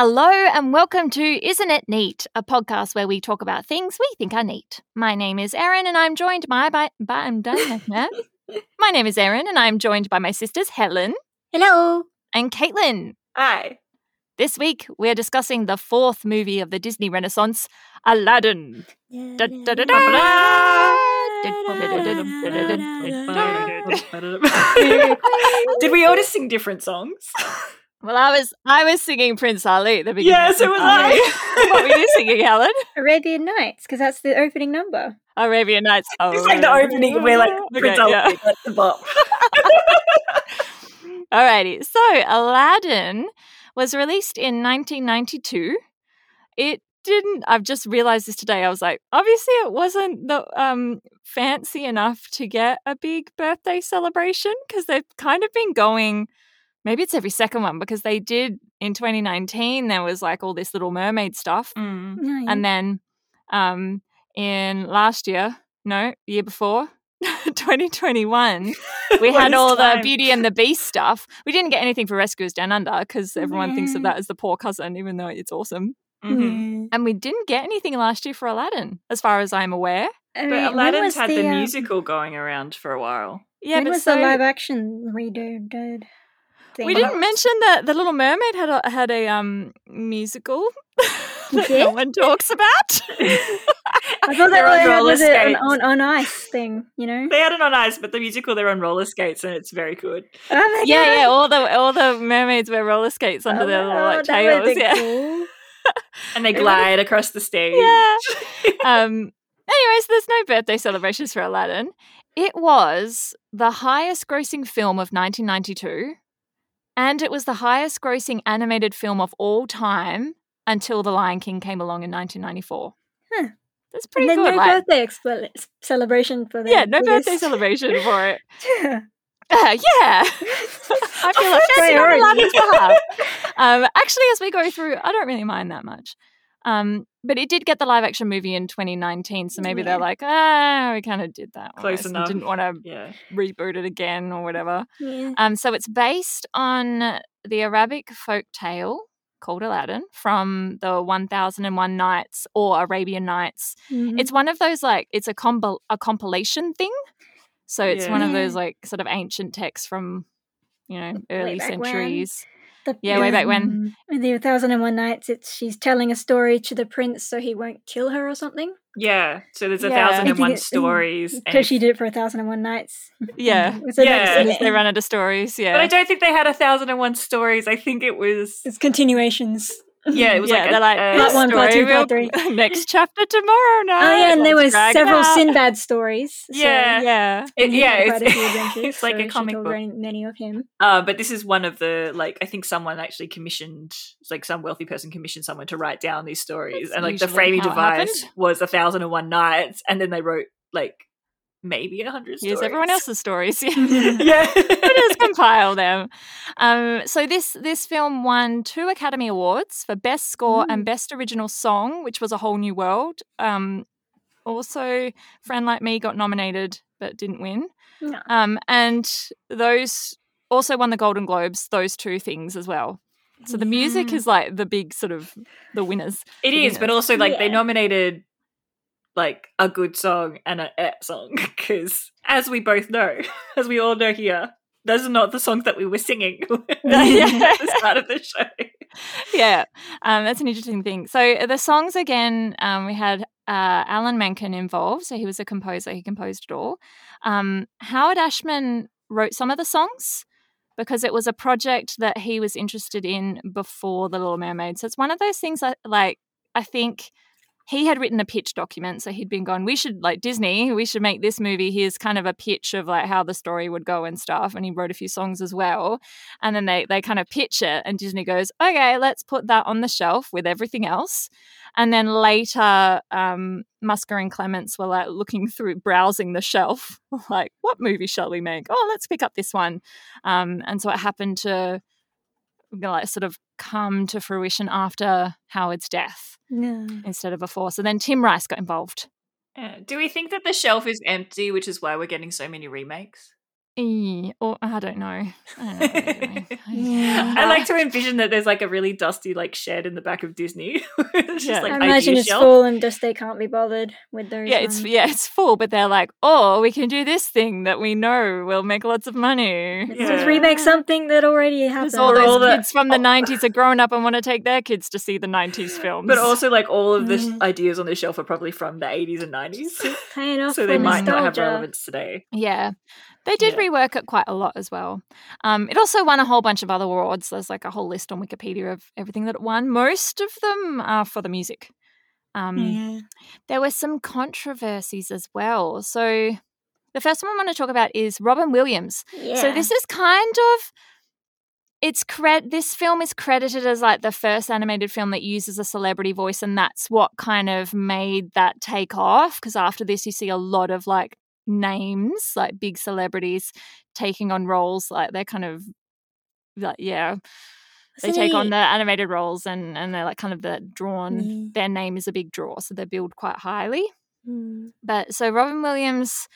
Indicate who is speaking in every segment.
Speaker 1: Hello and welcome to Isn't It Neat, a podcast where we talk about things we think are neat. My name is Erin and I'm joined by, by, by I'm done. My name is Erin and I'm joined by my sisters Helen
Speaker 2: Hello.
Speaker 1: and Caitlin.
Speaker 3: Hi.
Speaker 1: This week we're discussing the fourth movie of the Disney Renaissance, Aladdin.
Speaker 3: Did we all just sing different songs?
Speaker 1: Well, I was I was singing Prince Ali at the beginning. Yes,
Speaker 3: it was
Speaker 1: Ali.
Speaker 3: I.
Speaker 1: what were you singing, Helen?
Speaker 2: Arabian Nights, because that's the opening number.
Speaker 1: Arabian Nights. Oh,
Speaker 3: It's like the opening, and we're like, Prince
Speaker 1: Okay,
Speaker 3: Ali,
Speaker 1: yeah.
Speaker 3: that's the bop.
Speaker 1: Alrighty, so Aladdin was released in 1992. It didn't. I've just realized this today. I was like, obviously, it wasn't the um fancy enough to get a big birthday celebration because they've kind of been going. Maybe it's every second one because they did in 2019. There was like all this Little Mermaid stuff,
Speaker 3: Mm.
Speaker 2: Oh,
Speaker 1: and then um in last year, no, year before. 2021 we had
Speaker 3: is
Speaker 1: all the? Beauty and the Beast stuff. We didn't get anything for Rescuers Down Under because everyone thinks of that as the poor cousin, even though it's awesome.
Speaker 3: Mhm.
Speaker 1: And we didn't get anything last year for Aladdin, as far as I'm aware.
Speaker 2: I
Speaker 3: But
Speaker 2: mean, when
Speaker 3: Aladdin's had the,
Speaker 2: um,
Speaker 3: musical going around for a while.
Speaker 1: Yeah,
Speaker 2: when
Speaker 1: but
Speaker 2: was
Speaker 1: so
Speaker 2: the live action redo? Did thing?
Speaker 1: we didn't mention that the Little Mermaid had a had a um musical that no one talks about.
Speaker 2: I thought
Speaker 3: They're
Speaker 2: that
Speaker 3: on roller
Speaker 2: was an
Speaker 3: skates.
Speaker 2: on, on ice thing, you know?
Speaker 3: They had it on ice, but the musical they're on roller skates, and it's very good.
Speaker 2: Oh my
Speaker 1: yeah,
Speaker 2: God.
Speaker 1: yeah, all the all the mermaids wear roller skates under
Speaker 2: Oh
Speaker 1: their little like
Speaker 2: God, that would've
Speaker 1: tails. Yeah.
Speaker 2: cool.
Speaker 3: And they glide across the stage.
Speaker 1: Yeah. um anyways there's no birthday celebrations for aladdin it was the highest grossing film of 1992 and it was the highest grossing animated film of all time until the lion king came along in 1994
Speaker 2: Huh.
Speaker 1: that's pretty
Speaker 2: and then
Speaker 1: good
Speaker 2: no
Speaker 1: like-
Speaker 2: birthday celebration for the
Speaker 1: yeah no birthday celebration for it
Speaker 2: Yeah.
Speaker 1: uh, yeah i feel like
Speaker 2: That's
Speaker 1: on
Speaker 2: priority.
Speaker 1: aladdin's behalf um, actually, as we go through, I don't really mind that much. Um, but it did get the live action movie in 2019, so maybe
Speaker 2: Yeah.
Speaker 1: they're like, ah, we kind of did that.
Speaker 3: Close enough.
Speaker 1: Didn't want to
Speaker 3: Yeah.
Speaker 1: reboot it again or whatever.
Speaker 2: yeah.
Speaker 1: Um, so it's based on the Arabic folk tale called Aladdin from the 1001 Nights or Arabian Nights.
Speaker 2: Mhm.
Speaker 1: It's one of those like it's a comp- a compilation thing. So it's one of those like sort of ancient texts from you know early
Speaker 2: centuries. when.
Speaker 1: Centuries.
Speaker 2: The-
Speaker 1: yeah, way back when.
Speaker 2: um, In the 1001 Nights, it's she's telling a story to the prince so he won't kill her or something.
Speaker 3: Yeah. So there's a
Speaker 1: Yeah.
Speaker 3: thousand and
Speaker 2: I think
Speaker 3: one
Speaker 2: it-
Speaker 3: stories.
Speaker 2: Because she did it for a 1001 Nights.
Speaker 1: Yeah.
Speaker 2: So
Speaker 3: Yeah.
Speaker 2: that's-
Speaker 1: As soon as they run out of stories, yeah.
Speaker 3: But I don't think they had a thousand and one stories. I think it was
Speaker 2: It's continuations.
Speaker 3: Yeah, it was
Speaker 1: yeah,
Speaker 3: like,
Speaker 1: they're
Speaker 3: a,
Speaker 1: like
Speaker 3: uh,
Speaker 2: Part one, part two, part
Speaker 1: will- next chapter tomorrow night.
Speaker 2: Oh yeah, and there was several
Speaker 1: out.
Speaker 2: Sinbad stories. so-
Speaker 3: Yeah.
Speaker 1: Yeah,
Speaker 3: it- yeah, it's,
Speaker 2: quite a few adventures,
Speaker 3: it's like
Speaker 2: so
Speaker 3: a comic book.
Speaker 2: many of him.
Speaker 3: Uh, but this is one of the like I think someone actually commissioned like some wealthy person commissioned someone to write down these stories,
Speaker 1: That's
Speaker 3: and like the framing device was a thousand and one nights, and then they wrote like maybe a hundred stories.
Speaker 1: here's everyone else's stories. Yeah.
Speaker 3: Yeah,
Speaker 1: just compile them. Um, so this this film won two Academy Awards for Best Score and Best Original Song, which was a whole new world. Um, also, Friend Like Me got nominated but didn't win.
Speaker 2: No.
Speaker 1: Um, and those also won the Golden Globes. Those two things as well. So the music
Speaker 2: Yeah.
Speaker 1: is like the big sort of the winners.
Speaker 3: it
Speaker 1: the
Speaker 3: is. But also like they nominated like a good song and a eh song because as we both know, as we all know here. Those are not the songs that we were singing
Speaker 1: Yeah.
Speaker 3: at the start of the show.
Speaker 1: yeah, um, that's an interesting thing. So the songs again, um, we had uh, Alan Menken involved, so he was a composer. He composed it all. Um, Howard Ashman wrote some of the songs because it was a project that he was interested in before The Little Mermaid. So it's one of those things that, like, I think he had written a pitch document. So he'd been going, we should, like, Disney, we should make this movie. Here's kind of a pitch of, like, how the story would go and stuff. And he wrote a few songs as well. And then they, they kind of pitch it, and Disney goes, okay, let's put that on the shelf with everything else. And then later, um, Musker and Clements were like looking through, browsing the shelf, like, what movie shall we make? Oh, let's pick up this one. Um, and so it happened to like sort of come to fruition after Howard's death
Speaker 2: No.
Speaker 1: instead of before. So then Tim Rice got involved.
Speaker 3: Yeah. Do we think that the shelf is empty, which is why we're getting so many remakes?
Speaker 1: Eh, or I don't know. I don't know what they're doing.
Speaker 2: Yeah.
Speaker 3: I like to envision that there's like a really dusty like shed in the back of Disney. it's
Speaker 1: Yeah.
Speaker 3: just like
Speaker 2: I imagine it's
Speaker 3: shelf.
Speaker 2: full and just they can't be bothered with those.
Speaker 1: yeah, it's yeah, it's full, but they're like, oh, we can do this thing that we know will make lots of money.
Speaker 2: Let's
Speaker 3: Yeah.
Speaker 2: just remake something that already happened.
Speaker 1: Because all those
Speaker 3: all the-
Speaker 1: kids from the '90s are growing up and want to take their kids to see the '90s films.
Speaker 3: But also, like all of the sh-
Speaker 2: Mhm.
Speaker 3: ideas on the shelf are probably from the 80s and 90s,
Speaker 2: off
Speaker 3: so they
Speaker 2: for
Speaker 3: might not have relevance today.
Speaker 1: Yeah. They did
Speaker 3: Yeah.
Speaker 1: rework it quite a lot as well. Um, it also won a whole bunch of other awards. There's like a whole list on Wikipedia of everything that it won. Most of them are for the music. Um,
Speaker 2: Yeah.
Speaker 1: There were some controversies as well. So the first one I want to talk about is Robin Williams.
Speaker 2: yeah.
Speaker 1: So this is kind of it's cred this film is credited as like the first animated film that uses a celebrity voice and that's what kind of made that take off because after this you see a lot of like names like big celebrities taking on roles like they're kind of like yeah they take on the animated roles and and they're like kind of the drawn
Speaker 2: Mm.
Speaker 1: their name is a big draw so they're billed quite highly
Speaker 2: Mm.
Speaker 1: but so robin williams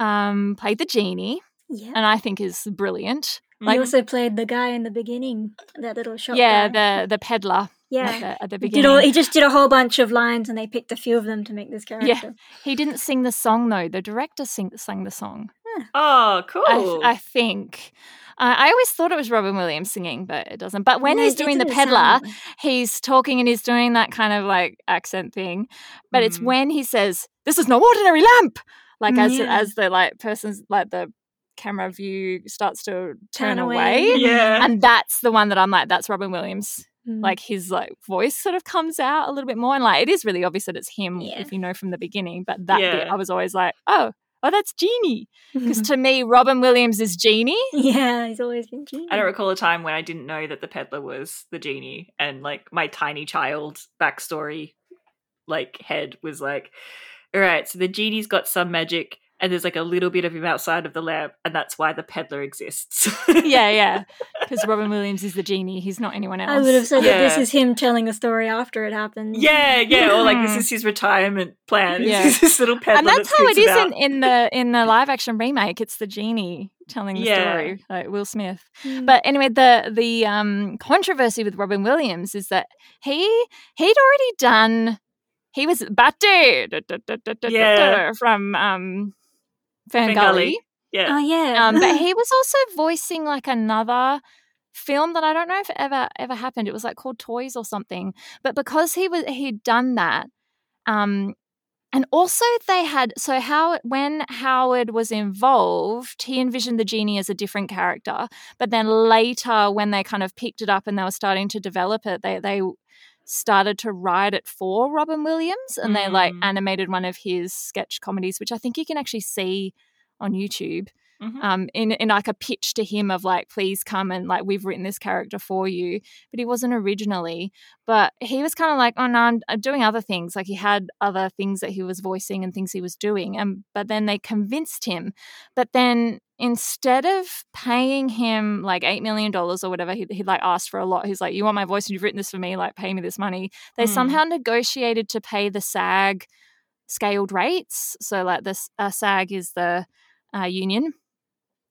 Speaker 1: um played the genie
Speaker 2: Yeah.
Speaker 1: and i think is brilliant
Speaker 2: he
Speaker 1: like-
Speaker 2: also played the guy in the beginning, that little shop.
Speaker 1: yeah
Speaker 2: guy.
Speaker 1: the the peddler
Speaker 2: yeah.
Speaker 1: at the, at the
Speaker 2: He
Speaker 1: beginning
Speaker 2: did all, he just did a whole bunch of lines, and they picked a few of them to make this character.
Speaker 1: Yeah, he didn't sing the song though the director sing, sang the song
Speaker 3: Oh, cool.
Speaker 1: I, I think uh, i always thought it was robin williams singing but it doesn't but when
Speaker 2: No,
Speaker 1: he's doing the
Speaker 2: didn't
Speaker 1: peddler
Speaker 2: sound
Speaker 1: he's talking and he's doing that kind of like accent thing but it's
Speaker 3: Mhm.
Speaker 1: when he says this is no ordinary lamp like as
Speaker 2: Yeah.
Speaker 1: as the like person's like the camera view starts to turn,
Speaker 2: Turn
Speaker 1: away,
Speaker 2: away.
Speaker 3: yeah.
Speaker 1: and that's the one that i'm like that's robin williams
Speaker 2: Mm.
Speaker 1: like his like voice sort of comes out a little bit more and like it is really obvious that it's him
Speaker 2: Yeah.
Speaker 1: if you know from the beginning but that bit i was always like oh oh that's genie because
Speaker 2: Mm-hmm.
Speaker 1: to me robin williams is genie
Speaker 2: yeah, he's always been genius.
Speaker 3: I don't recall a time when I didn't know that the peddler was the genie, and like my tiny child backstory, like head was like, all right, so the genie's got some magic, and there's like a little bit of him outside of the lab, and that's why the peddler exists.
Speaker 1: yeah yeah because robin williams is the genie he's not anyone else
Speaker 2: I would have said that this is him telling the story after it happened.
Speaker 3: yeah, yeah, or like this
Speaker 1: Mhm.
Speaker 3: is his retirement plan.
Speaker 1: Yeah.
Speaker 3: This is this little peddler.
Speaker 1: and that's
Speaker 3: that
Speaker 1: how it is in, in the in the live action remake it's the genie telling the
Speaker 3: Yeah.
Speaker 1: story like will smith
Speaker 2: Mm.
Speaker 1: But anyway, the the um, controversy with Robin Williams is that he he'd already done. He was Batu
Speaker 3: Yeah.
Speaker 1: from um, Ferngully,
Speaker 3: yeah.
Speaker 2: oh yeah,
Speaker 1: um, but he was also voicing like another film that I don't know if it ever ever happened. It was like called Toys or something. But because he was he'd done that, um, and also they had so how when Howard was involved, he envisioned the genie as a different character. But then later, when they kind of picked it up and they were starting to develop it, they they started to write it for Robin Williams, and they like
Speaker 3: Mm.
Speaker 1: animated one of his sketch comedies, which I think you can actually see on YouTube
Speaker 3: Mhm.
Speaker 1: um, in in like a pitch to him of like, please come and like we've written this character for you. But he wasn't originally. But he was kind of like, oh no, I'm, I'm doing other things. Like he had other things that he was voicing and things he was doing. And but then they convinced him. But then instead of paying him like eight million dollars or whatever, he he like asked for a lot. He's like, you want my voice and you've written this for me, like pay me this money. They
Speaker 3: Hmm.
Speaker 1: somehow negotiated to pay the SAG scaled rates. So like this uh, SAG is the uh, union.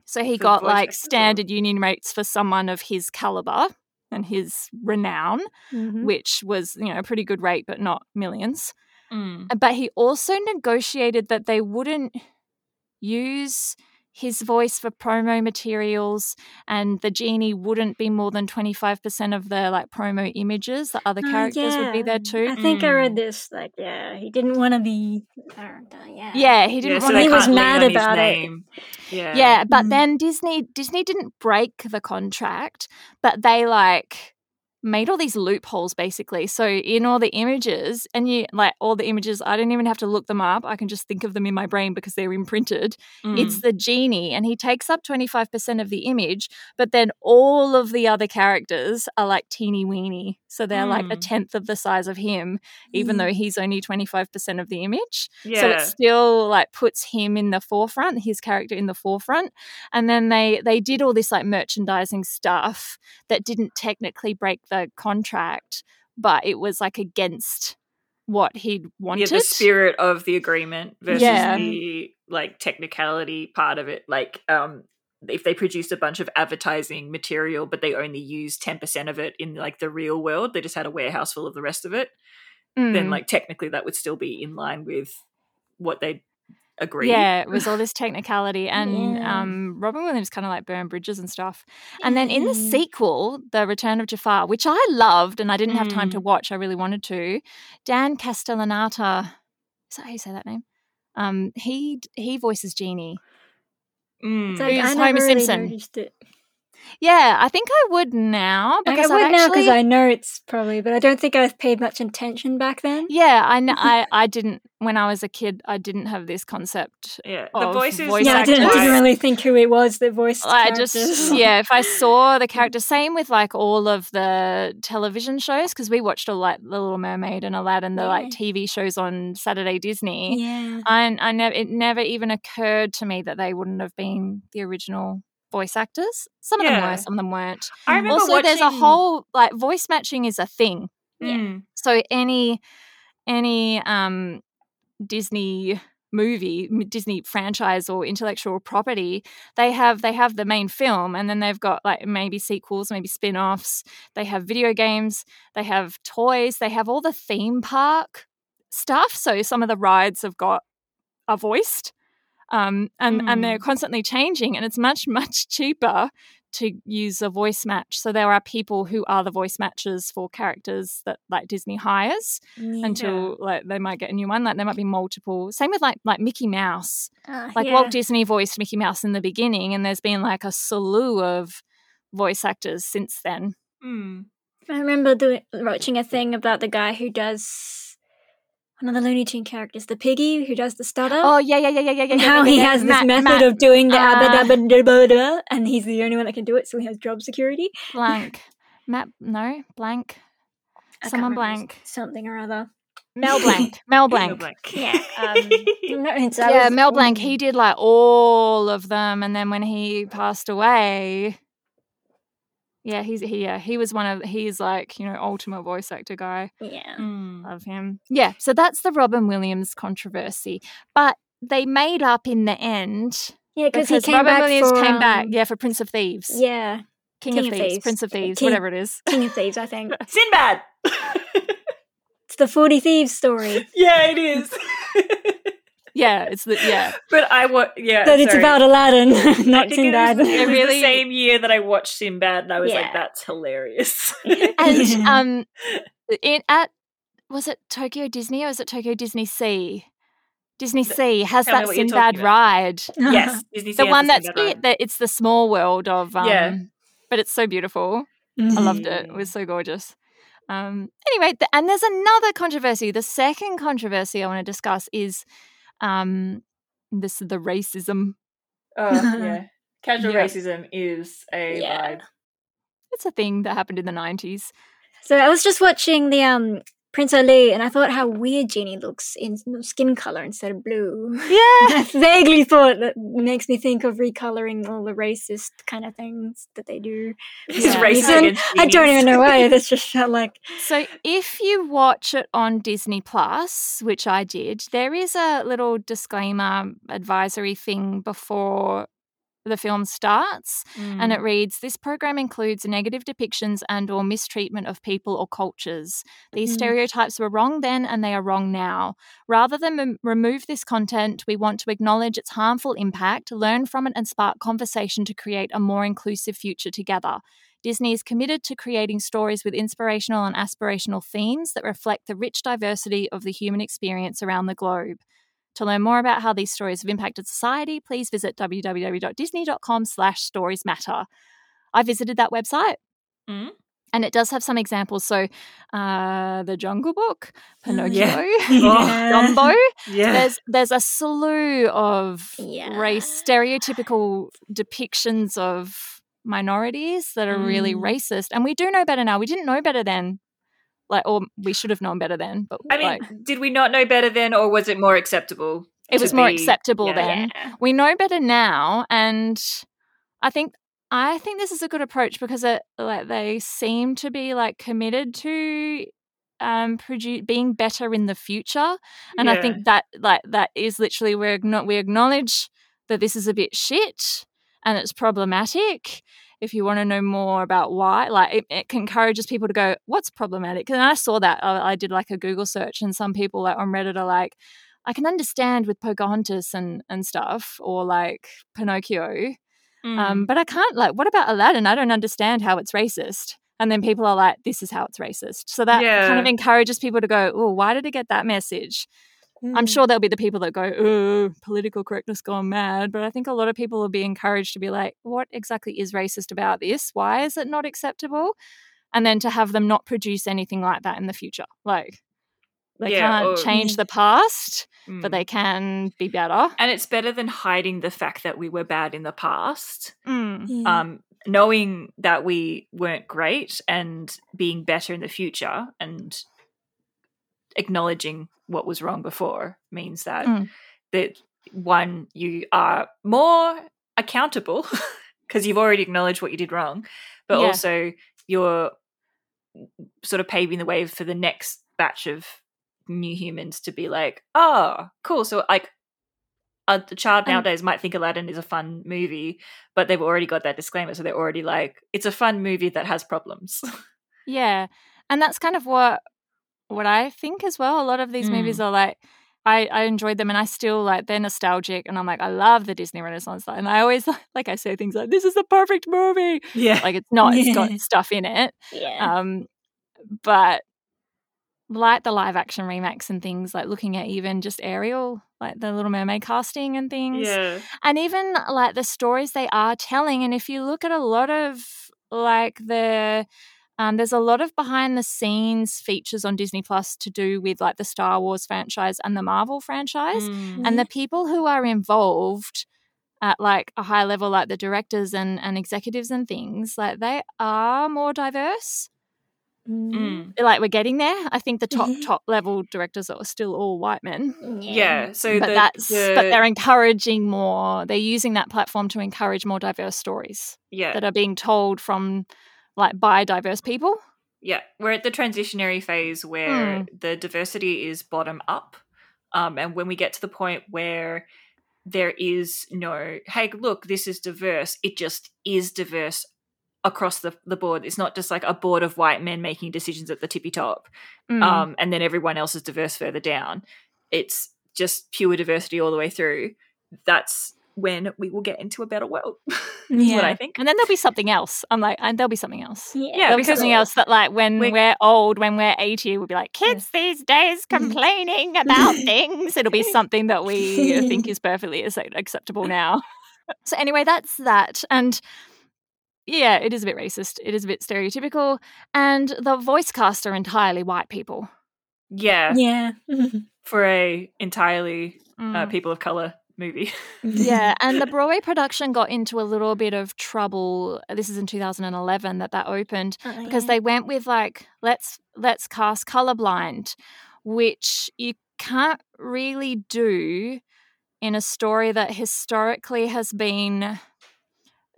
Speaker 1: So he
Speaker 3: For
Speaker 1: got like
Speaker 3: actors, or-
Speaker 1: standard union rates for someone of his caliber and his renown,
Speaker 2: Mhm.
Speaker 1: which was you know a pretty good rate, but not millions.
Speaker 3: Mm.
Speaker 1: But he also negotiated that they wouldn't use his voice for promo materials and the genie wouldn't be more than 25% of the like promo images the other
Speaker 2: Oh,
Speaker 1: characters would be there too
Speaker 2: I think I
Speaker 3: Mm.
Speaker 2: read this. Like, yeah, he didn't want to be. I yeah.
Speaker 1: yeah he didn't
Speaker 3: Yeah, so
Speaker 1: want
Speaker 3: they
Speaker 2: He was mad about it.
Speaker 3: Yeah.
Speaker 1: Yeah, but
Speaker 2: Mhm.
Speaker 1: then Disney Disney didn't break the contract, but they like made all these loopholes basically. So in all the images, and you like all the images, I don't even have to look them up. I can just think of them in my brain because they're imprinted.
Speaker 3: Mm.
Speaker 1: It's the genie, and he takes up 25% of the image, but then all of the other characters are like teeny weeny. So they're like a
Speaker 3: Mm.
Speaker 1: tenth of the size of him, even
Speaker 2: Mm.
Speaker 1: though he's only 25% of the image.
Speaker 3: yeah.
Speaker 1: So it still like puts him in the forefront, his character in the forefront. And then they they did all this like merchandising stuff that didn't technically break the contract, but it was like against what he'd
Speaker 3: yeah,
Speaker 1: wanted.
Speaker 3: the spirit of the agreement versus
Speaker 1: Yeah.
Speaker 3: the like technicality part of it. Like, um, if they produced a bunch of advertising material but they only used 10% of it in like the real world they just had a warehouse full of the rest of it then
Speaker 1: Mm.
Speaker 3: like technically that would still be in line with what they agree
Speaker 1: Yeah, it was all this technicality, and
Speaker 2: Yeah.
Speaker 1: um, Robin Williams kind of like burned bridges and stuff. And then in the sequel, The Return of Jafar, which I loved and I didn't have time to
Speaker 3: Mm.
Speaker 1: watch, I really wanted to. Dan Castellaneta, is that how you say that name? Um, he he voices Genie.
Speaker 3: Mm.
Speaker 2: It's like
Speaker 1: Who's
Speaker 2: I
Speaker 1: Homer
Speaker 2: never really
Speaker 1: Simpson?
Speaker 2: Noticed it.
Speaker 1: Yeah, I think I would now because
Speaker 2: I would
Speaker 1: I've
Speaker 2: now
Speaker 1: actually.
Speaker 2: because I know it's probably, but I don't think I've paid much attention back then.
Speaker 1: yeah, I, kn- I I didn't when I was a kid. I didn't have this concept
Speaker 3: yeah the voices
Speaker 1: voice
Speaker 2: yeah, I didn't,
Speaker 1: actors.
Speaker 2: didn't really think who it was that voiced
Speaker 1: I just yeah, if I saw the character, same with like all of the television shows because we watched a like The Little Mermaid and Aladdin, the like TV shows on Saturday Disney.
Speaker 2: yeah.
Speaker 1: I I never it never even occurred to me that they wouldn't have been the original voice actors. Some of them were, some of them weren't.
Speaker 3: i remember
Speaker 1: Also,
Speaker 3: watching
Speaker 1: there's a whole like voice matching is a thing.
Speaker 3: Mm.
Speaker 1: So any any um Disney movie Disney franchise or intellectual property they have they have the main film and then they've got like maybe sequels maybe spin-offs they have video games they have toys they have all the theme park stuff so some of the rides have got are voiced um, and and they're constantly changing and it's much much cheaper to use a voice match so there are people who are the voice matches for characters that like disney hires
Speaker 2: Yeah.
Speaker 1: until like they might get a new one like there might be multiple same with like like mickey mouse
Speaker 2: Ah,
Speaker 1: like
Speaker 2: yeah.
Speaker 1: walt disney voiced mickey mouse in the beginning and there's been like a slew of voice actors since then
Speaker 3: Mm.
Speaker 2: I remember doing, watching a thing about the guy who does one of the Looney Tune characters, the piggy who does the stutter.
Speaker 1: oh yeah yeah yeah yeah yeah yeah yeah,
Speaker 2: how
Speaker 1: yeah,
Speaker 2: he
Speaker 1: yeah.
Speaker 2: has this
Speaker 1: Matt-
Speaker 2: method
Speaker 1: Matt
Speaker 2: of doing the
Speaker 1: uh,
Speaker 2: abba dabba dabba da, and he's the only one that can do it, so he has job security.
Speaker 1: blank matt no blank
Speaker 2: I
Speaker 1: someone blank
Speaker 2: something or other.
Speaker 1: mel blanc mel
Speaker 3: No
Speaker 1: blanc
Speaker 3: blank.
Speaker 2: Yeah, um, no,
Speaker 1: yeah mel blanc he did like all of them and then when he passed away yeah he's he yeah he was one of he's like you know ultimate voice actor guy
Speaker 2: Yeah.
Speaker 3: Mm.
Speaker 1: Love him. Yeah, so that's the Robin Williams controversy. But they made up in the end
Speaker 2: Yeah, because he came
Speaker 1: Robin
Speaker 2: back
Speaker 1: Williams
Speaker 2: for,
Speaker 1: came back,
Speaker 2: um,
Speaker 1: yeah, for Prince of Thieves.
Speaker 2: Yeah,
Speaker 1: King,
Speaker 2: King
Speaker 1: of,
Speaker 2: of
Speaker 1: Thieves,
Speaker 2: Thieves.
Speaker 1: Prince of Thieves,
Speaker 2: King-
Speaker 1: whatever it is.
Speaker 2: King of Thieves, I think.
Speaker 3: Sinbad.
Speaker 2: It's the Forty Thieves story.
Speaker 3: yeah, it is.
Speaker 1: Yeah, it's the yeah.
Speaker 3: but I wa Yeah,
Speaker 2: That it's
Speaker 3: sorry.
Speaker 2: about Aladdin,
Speaker 3: I
Speaker 2: not
Speaker 3: think
Speaker 2: Sinbad.
Speaker 3: It was, it was
Speaker 1: really-
Speaker 3: the same year that I watched Sinbad, and I was like, "That's hilarious."
Speaker 1: And um in at was it Tokyo Disney or is it Tokyo Disney Sea? Disney
Speaker 3: Th-
Speaker 1: Sea has that
Speaker 3: what you're
Speaker 1: Sinbad ride.
Speaker 3: yes, Disney
Speaker 1: The one that's it, that it's the small world of um
Speaker 3: Yeah.
Speaker 1: but it's so beautiful. I loved it. It
Speaker 3: Mm.
Speaker 1: was so gorgeous. Um, anyway, th- and there's another controversy. The second controversy I want to discuss is um, this the racism.
Speaker 3: Oh yeah, casual
Speaker 1: Yeah.
Speaker 3: racism is a
Speaker 2: Yeah.
Speaker 3: vibe.
Speaker 1: It's a thing that happened in the 90s.
Speaker 2: So I was just watching the um Prince Ali, and I thought how weird Genie looks in skin color instead of blue.
Speaker 1: Yeah.
Speaker 2: I vaguely thought that makes me think of recoloring all the racist kind of things that they do.
Speaker 3: This
Speaker 1: Yeah.
Speaker 3: is racist?
Speaker 2: I don't even know why. That's just felt like
Speaker 1: So if you watch it on Disney Plus, which I did, there is a little disclaimer advisory thing before the film starts and
Speaker 3: Mm.
Speaker 1: it reads this program includes negative depictions and or mistreatment of people or cultures these
Speaker 2: Mm.
Speaker 1: stereotypes were wrong then and they are wrong now rather than rem- remove this content we want to acknowledge its harmful impact learn from it and spark conversation to create a more inclusive future together Disney is committed to creating stories with inspirational and aspirational themes that reflect the rich diversity of the human experience around the globe. To learn more about how these stories have impacted society, please visit www.disney.com slash stories matter. I visited that website.
Speaker 3: Mm.
Speaker 1: And it does have some examples. So, uh, the Jungle Book, Pinocchio,
Speaker 3: Yeah.
Speaker 2: Yeah.
Speaker 1: Dumbo.
Speaker 3: Yeah,
Speaker 1: There's there's a slew of
Speaker 2: Yeah.
Speaker 1: race stereotypical depictions of minorities that are really
Speaker 3: Mm.
Speaker 1: racist, and we do know better now. We didn't know better then, like, or we should have known better then. But
Speaker 3: I mean,
Speaker 1: like,
Speaker 3: did we not know better then, or was it more acceptable?
Speaker 1: it was more
Speaker 3: be-
Speaker 1: acceptable
Speaker 3: yeah.
Speaker 1: then.
Speaker 2: Yeah.
Speaker 1: we know better now and i think i think this is a good approach because it like they seem to be like committed to um produ- being better in the future and i think that like that is literally acknow- we acknowledge that this is a bit shit and it's problematic. If you want to know more about why, like it, it encourages people to go, "What's problematic?" And I saw that I, I did like a Google search, and some people like on Reddit are like, "I can understand with Pocahontas and and stuff, or like Pinocchio,
Speaker 3: Mm.
Speaker 1: um, but I can't like. What about Aladdin? I don't understand how it's racist." And then people are like, "This is how it's racist." So that kind of encourages people to go, "Oh, why did it get that message?" I'm
Speaker 2: Mm.
Speaker 1: sure there'll be the people that go, oh, political correctness gone mad. But I think a lot of people will be encouraged to be like, what exactly is racist about this? Why is it not acceptable? And then to have them not produce anything like that in the future. Like, they
Speaker 3: Yeah,
Speaker 1: can't
Speaker 3: or-
Speaker 1: change the past, but
Speaker 3: Mm.
Speaker 1: they can be better.
Speaker 3: and it's better than hiding the fact that we were bad in the past.
Speaker 1: Mm.
Speaker 2: Yeah.
Speaker 3: Um, knowing that we weren't great and being better in the future and acknowledging what was wrong before means that
Speaker 1: Mm.
Speaker 3: that one you are more accountable because you've already acknowledged what you did wrong but
Speaker 1: Yeah.
Speaker 3: also you're sort of paving the way for the next batch of new humans to be like oh cool so like a child nowadays might think Aladdin is a fun movie, but they've already got that disclaimer, so they're already like, it's a fun movie that has problems.
Speaker 1: Yeah. And that's kind of what what I think as well. A lot of these movies are like I, I enjoyed them and I still like they're nostalgic and I'm like, I love the Disney Renaissance and I always like I say things like, This is the perfect movie.
Speaker 3: yeah,
Speaker 1: Like it's not, it's got stuff in it.
Speaker 2: yeah.
Speaker 1: Um but like the live action remakes and things, like looking at even just Ariel, like the Little Mermaid casting and things
Speaker 3: yeah,
Speaker 1: and even like the stories they are telling and if you look at a lot of like the um, there's a lot of behind the scenes features on disney plus to do with like the star wars franchise and the marvel franchise
Speaker 3: Mm.
Speaker 1: and the people who are involved at like a high level like the directors and, and executives and things like they are more diverse
Speaker 2: Mm.
Speaker 3: Mm.
Speaker 1: like we're getting there i think the top top level directors are still all white men
Speaker 3: yeah. So
Speaker 1: but
Speaker 3: the,
Speaker 1: that's
Speaker 3: the,
Speaker 1: but they're encouraging more they're using that platform to encourage more diverse stories
Speaker 3: yeah,
Speaker 1: that are being told from like by diverse people
Speaker 3: yeah. We're at the transitionary phase where the diversity is bottom up, um, and when we get to the point where there is no, hey, look, this is diverse. It just is diverse across the, the board. It's not just like a board of white men making decisions at the tippy top.
Speaker 1: Mm.
Speaker 3: um, and then everyone else is diverse further down. It's just pure diversity all the way through. That's when we will get into a better world. is what I think.
Speaker 1: and then there'll be something else. I'm like and there'll be something else.
Speaker 2: Yeah.
Speaker 3: Yeah,
Speaker 1: there'll be something else that like when
Speaker 3: we-
Speaker 1: we're old when we're 80 we'll be like kids these days complaining about things. It'll be something that we think is perfectly acceptable now. So anyway that's that. And yeah it is a bit racist. It is a bit stereotypical. And the voice cast are entirely white people.
Speaker 3: Yeah,
Speaker 2: Yeah.
Speaker 3: for a entirely uh,
Speaker 1: Mm.
Speaker 3: people of color movie.
Speaker 1: yeah, and the Broadway production got into a little bit of trouble. This is in 2011 that that opened
Speaker 2: Oh,
Speaker 1: because
Speaker 2: yeah.
Speaker 1: they went with like let's let's cast colorblind, which you can't really do in a story that historically has been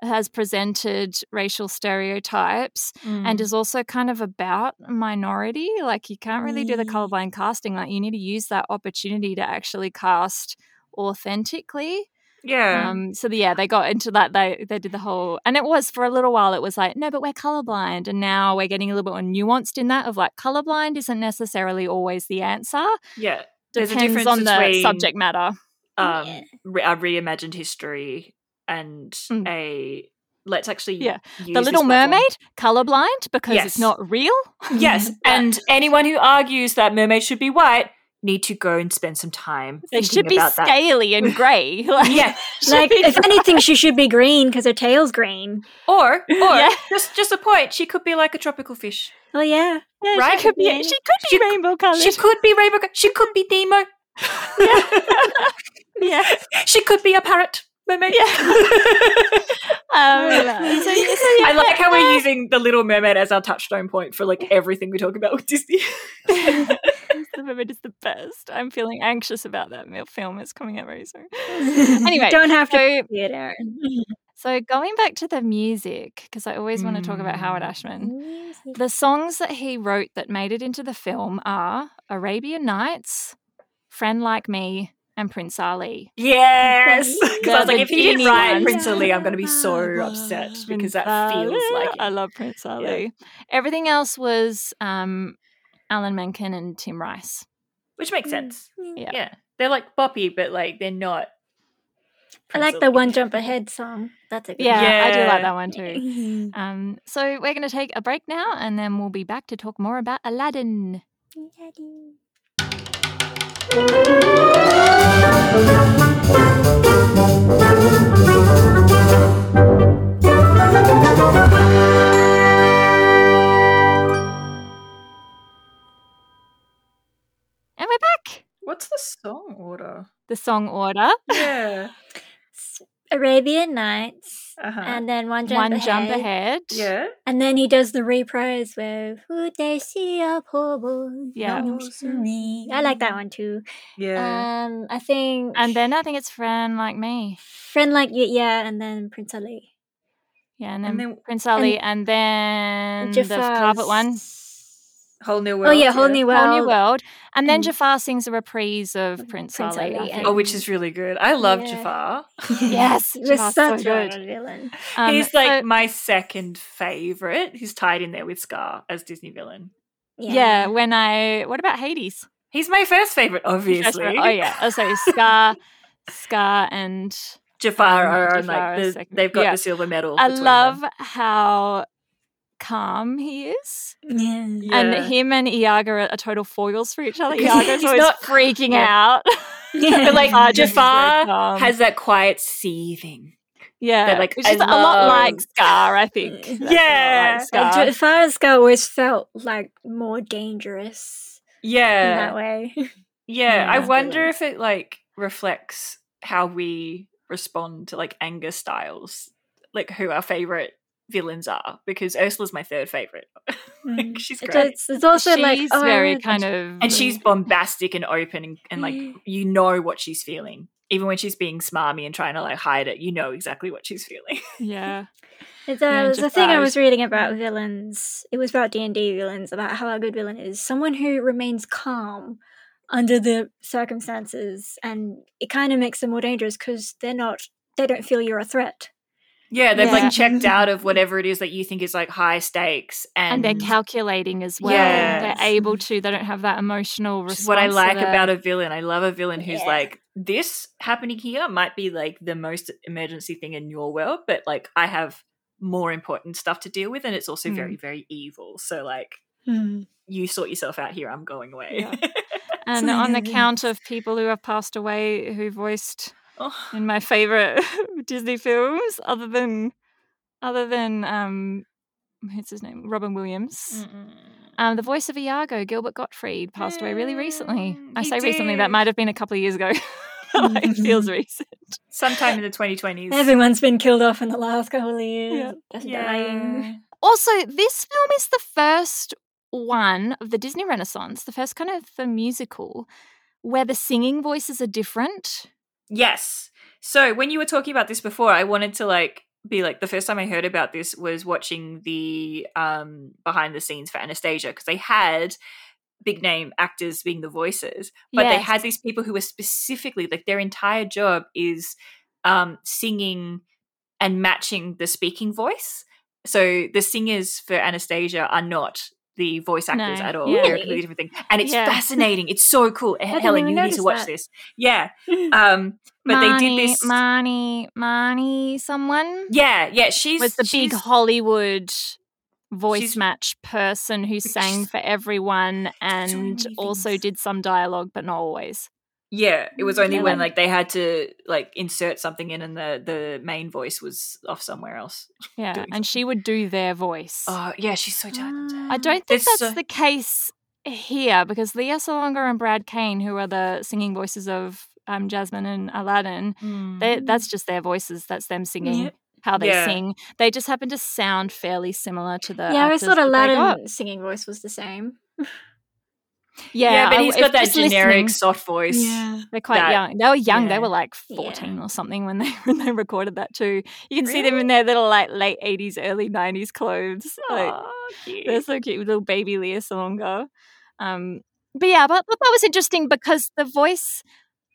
Speaker 1: has presented racial stereotypes
Speaker 3: Mm.
Speaker 1: and is also kind of about minority. Like you can't really do the colorblind casting. Like you need to use that opportunity to actually cast authentically.
Speaker 3: yeah,
Speaker 1: Um, so the, yeah, they got into that. They they did the whole, and it was for a little while. It was like, no, but we're colorblind, and now we're getting a little bit more nuanced in that. Of like, colorblind isn't necessarily always the answer.
Speaker 3: yeah. There's a
Speaker 1: Depends
Speaker 3: difference
Speaker 1: on the
Speaker 3: between
Speaker 1: subject matter.
Speaker 3: um,
Speaker 2: Yeah.
Speaker 3: re- a reimagined history and
Speaker 1: Mm.
Speaker 3: a let's actually
Speaker 1: Yeah.
Speaker 3: use
Speaker 1: The Little
Speaker 3: platform.
Speaker 1: Mermaid, colorblind because
Speaker 3: Yes.
Speaker 1: it's not real.
Speaker 3: Yes, and anyone who argues that mermaids should be white need to go and spend some time.
Speaker 1: They should be
Speaker 3: about that.
Speaker 1: scaly and grey. Like,
Speaker 3: Yeah,
Speaker 2: Like, if anything, she should be green because her tail's green.
Speaker 3: or or
Speaker 1: Yeah.
Speaker 3: just just a point. She could be like a tropical fish.
Speaker 2: Oh yeah.
Speaker 1: Yeah,
Speaker 3: Right?
Speaker 1: She could be,
Speaker 2: Yeah.
Speaker 1: she could be
Speaker 3: She-
Speaker 1: rainbow colored.
Speaker 3: She could be rainbow. She could be Nemo.
Speaker 1: yeah. yeah.
Speaker 3: she could be a parrot mermaid.
Speaker 1: Um, so, so yeah,
Speaker 3: I like how we're using the Little Mermaid as our touchstone point for like everything we talk about with Disney.
Speaker 1: the Mermaid is the best. I'm feeling anxious about that film. It's coming out very soon. Anyway,
Speaker 2: you don't have to
Speaker 1: So,
Speaker 2: see it, Erin.
Speaker 1: so going back to the music, because I always want to talk about Howard
Speaker 3: Mm.
Speaker 1: Ashman. The songs that he wrote that made it into the film are Arabian Nights, Friend Like Me, and Prince Ali.
Speaker 3: Yes, because I was like, if he didn't write
Speaker 1: one.
Speaker 3: Prince Ali, I'm going to be so upset because that feels
Speaker 1: Ali.
Speaker 3: like
Speaker 1: I love Prince Ali. Everything else was um, Alan Menken and Tim Rice.
Speaker 3: which makes sense.
Speaker 1: Yeah.
Speaker 3: Yeah, they're like boppy, but like they're not.
Speaker 2: I like the one jump ahead song. That's a good
Speaker 1: Yeah, I do like that one too. Um, so we're going to take a break now, and then we'll be back to talk more about Aladdin. And
Speaker 3: song?
Speaker 1: The song order.
Speaker 3: Yeah.
Speaker 2: Arabian Nights,
Speaker 3: Uh-huh.
Speaker 2: and then one jump
Speaker 1: One
Speaker 2: ahead.
Speaker 1: jump ahead.
Speaker 3: yeah.
Speaker 2: And then he does the reprise with Who they see a poor boy.
Speaker 1: Yeah.
Speaker 2: knows me. I like that one too.
Speaker 3: Yeah.
Speaker 2: Um, I think
Speaker 1: And then I think it's Friend Like Me.
Speaker 2: Friend Like You, yeah, and then Prince Ali.
Speaker 1: Yeah, and then,
Speaker 3: And then-
Speaker 1: Prince Ali, and, then the
Speaker 2: Jafar's-
Speaker 1: carpet one,
Speaker 3: Whole new World.
Speaker 2: Oh yeah, whole new world.
Speaker 1: Whole New World, and then
Speaker 2: Mm.
Speaker 1: Jafar sings a reprise of Prince,
Speaker 2: Prince
Speaker 1: Ali. I
Speaker 2: Ali.
Speaker 3: Oh, which is really good. I love
Speaker 2: Yeah.
Speaker 3: Jafar.
Speaker 1: Yes,
Speaker 2: He was
Speaker 1: Jafar's so
Speaker 2: such
Speaker 1: good.
Speaker 2: a villain.
Speaker 1: Um,
Speaker 3: He's like
Speaker 1: so-
Speaker 3: my second favorite. He's tied in there with Scar as Disney villain.
Speaker 1: yeah. When I, what about Hades?
Speaker 3: He's my first favorite,
Speaker 1: First
Speaker 3: obviously.
Speaker 1: Oh yeah, oh, sorry, Scar, Scar, and
Speaker 3: Jafar
Speaker 1: Um,
Speaker 3: are on like the, they've got
Speaker 1: Yeah.
Speaker 3: the silver medal.
Speaker 1: I love
Speaker 3: them.
Speaker 1: how calm he is.
Speaker 2: Yeah.
Speaker 3: Yeah.
Speaker 1: And him and Iago are, are total foils for each other. Iago's always
Speaker 3: not-
Speaker 1: freaking
Speaker 3: Yeah.
Speaker 1: out.
Speaker 2: Yeah.
Speaker 3: But like
Speaker 1: Jafar very
Speaker 3: Jafar has that quiet seething.
Speaker 1: Yeah,
Speaker 3: like,
Speaker 1: which is a lot like. Scar, I think. Uh, That's
Speaker 3: Yeah.
Speaker 1: like Scar.
Speaker 2: Like, Jafar's Scar always felt like more dangerous
Speaker 3: Yeah.
Speaker 2: in that way.
Speaker 3: Yeah, I wonder if it like reflects how we respond to like anger styles, like who our favorite villains are. Because Ursula's my third favorite. like, she's great,
Speaker 2: it's, it's also
Speaker 1: She's
Speaker 2: like oh,
Speaker 1: very
Speaker 2: I-
Speaker 1: kind of,
Speaker 3: and she's bombastic and open, and, and like you know what she's feeling, even when she's being smarmy and trying to like hide it. You know exactly what she's feeling.
Speaker 1: yeah,
Speaker 2: It's, uh,
Speaker 1: Yeah,
Speaker 2: it was a thing I was reading about villains. It was about D and D villains, about how a good villain is someone who remains calm under the circumstances, and it kind of makes them more dangerous because they're not. They don't feel you're a threat.
Speaker 3: Yeah, they've
Speaker 1: Yeah.
Speaker 3: like checked out of whatever it is that you think is like high stakes, and,
Speaker 1: and they're calculating as well. They're able to. They don't have that emotional response.
Speaker 3: what I like about a villain. I love a villain who's
Speaker 2: Yeah.
Speaker 3: like, this happening here might be like the most emergency thing in your world, but like I have more important stuff to deal with, and it's also
Speaker 1: Mm.
Speaker 3: very, very evil. So like, you sort yourself out here. I'm going away.
Speaker 1: Yeah. And on the count of people who have passed away who voiced
Speaker 3: Oh,
Speaker 1: in my favorite Disney films, other than other than um, what's his name, Robin Williams. Um, the voice of Iago, Gilbert Gottfried, passed away really recently.
Speaker 3: Mm,
Speaker 1: I
Speaker 3: he
Speaker 1: say recently, that might have been a couple of years ago. it feels recent.
Speaker 3: Sometime in the 2020s.
Speaker 2: Everyone's been killed off in the last couple of years.
Speaker 1: Yeah.
Speaker 2: Just dying.
Speaker 3: yeah.
Speaker 1: Also, this film is the first one of the Disney Renaissance, the first kind of the musical where the singing voices are different.
Speaker 3: Yes. So when you were talking about this before, I wanted to like be like the first time I heard about this was watching the um behind the scenes for Anastasia because they had big name actors being the voices, but they had these people who were specifically like their entire job is um singing and matching the speaking voice. So the singers for Anastasia are not the voice actors
Speaker 1: No.
Speaker 3: at all.
Speaker 1: Yeah.
Speaker 3: They're a completely different thing. And it's
Speaker 1: Yeah.
Speaker 3: fascinating. It's so cool. Helen, you need to watch
Speaker 2: that.
Speaker 3: this. Yeah. Um but they did this
Speaker 1: Marni, Marni, someone
Speaker 3: Yeah, yeah, she's
Speaker 1: was the big Hollywood voice
Speaker 3: She's-
Speaker 1: match person who sang for everyone and also did some dialogue, but not always.
Speaker 3: Yeah, it was only
Speaker 1: Yeah,
Speaker 3: when
Speaker 1: like-
Speaker 3: like they had to like insert something in and the the main voice was off somewhere else.
Speaker 1: Yeah,
Speaker 3: Doing
Speaker 1: and she would do their voice.
Speaker 3: Oh, yeah, she's so talented.
Speaker 1: I don't think
Speaker 3: There's
Speaker 1: that's
Speaker 3: so-
Speaker 1: the case here because Lea Salonga and Brad Kane, who are the singing voices of um, Jasmine and Aladdin, they, that's just their voices. That's them singing
Speaker 2: Yeah.
Speaker 1: how they
Speaker 3: Yeah.
Speaker 1: sing. They just happen to sound fairly similar to the.
Speaker 2: yeah, I
Speaker 1: actors
Speaker 2: thought
Speaker 1: that they.
Speaker 2: Aladdin's singing voice was the same.
Speaker 1: Yeah,
Speaker 3: Yeah, but
Speaker 1: I-
Speaker 3: he's
Speaker 1: if
Speaker 3: got that generic
Speaker 1: listening-
Speaker 3: soft voice.
Speaker 1: Yeah, They're quite
Speaker 3: that-
Speaker 1: young. They were young. They were like
Speaker 2: Yeah.
Speaker 1: fourteen or something when they when they recorded that too. You can see them in their little like late eighties, early nineties clothes. Like,
Speaker 3: cute.
Speaker 1: They're so cute, with little baby Lea Salonga. Um, but yeah, but, but that was interesting because the voice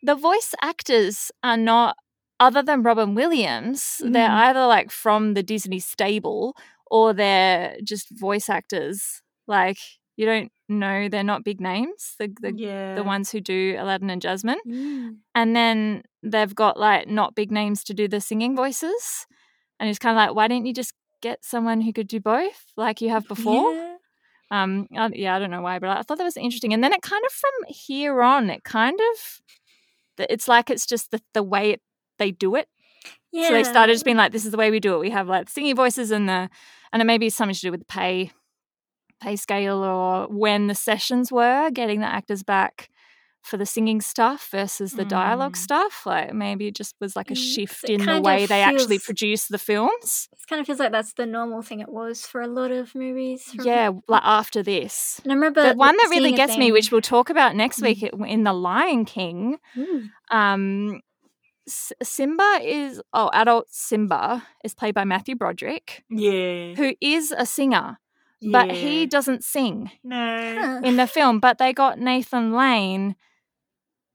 Speaker 1: the voice actors are not other than Robin Williams, they're
Speaker 2: Mm.
Speaker 1: either like from the Disney stable or they're just voice actors. Like you don't know they're not big names, the the,
Speaker 3: yeah.
Speaker 1: the ones who do Aladdin and Jasmine.
Speaker 2: Mm.
Speaker 1: And then they've got like not big names to do the singing voices. And it's kind of like, why didn't you just get someone who could do both like you have before?
Speaker 2: Yeah.
Speaker 1: Um, I, yeah, I don't know why, but I thought that was interesting. And then it kind of from here on, it kind of, it's like it's just the, the way it, they do it.
Speaker 2: Yeah.
Speaker 1: So they started just being like, this is the way we do it. We have like singing voices and the, and it may be something to do with the pay, pay scale or when the sessions were, getting the actors back for the singing stuff versus the dialogue
Speaker 3: Mm.
Speaker 1: stuff. Like maybe it just was like a
Speaker 2: Mm,
Speaker 1: shift
Speaker 2: it
Speaker 1: in the way they actually produce the films.
Speaker 2: It kind of feels like that's the normal thing it was for a lot of movies.
Speaker 1: Yeah, like after this.
Speaker 2: And I remember
Speaker 1: the one that really gets me, which we'll talk about next
Speaker 2: Mm.
Speaker 1: week in The Lion King,
Speaker 2: Mm.
Speaker 1: um, Simba is, oh, adult Simba is played by Matthew Broderick,
Speaker 3: yeah.
Speaker 1: who is a singer, but he doesn't sing
Speaker 3: no.
Speaker 1: In the film. But they got Nathan Lane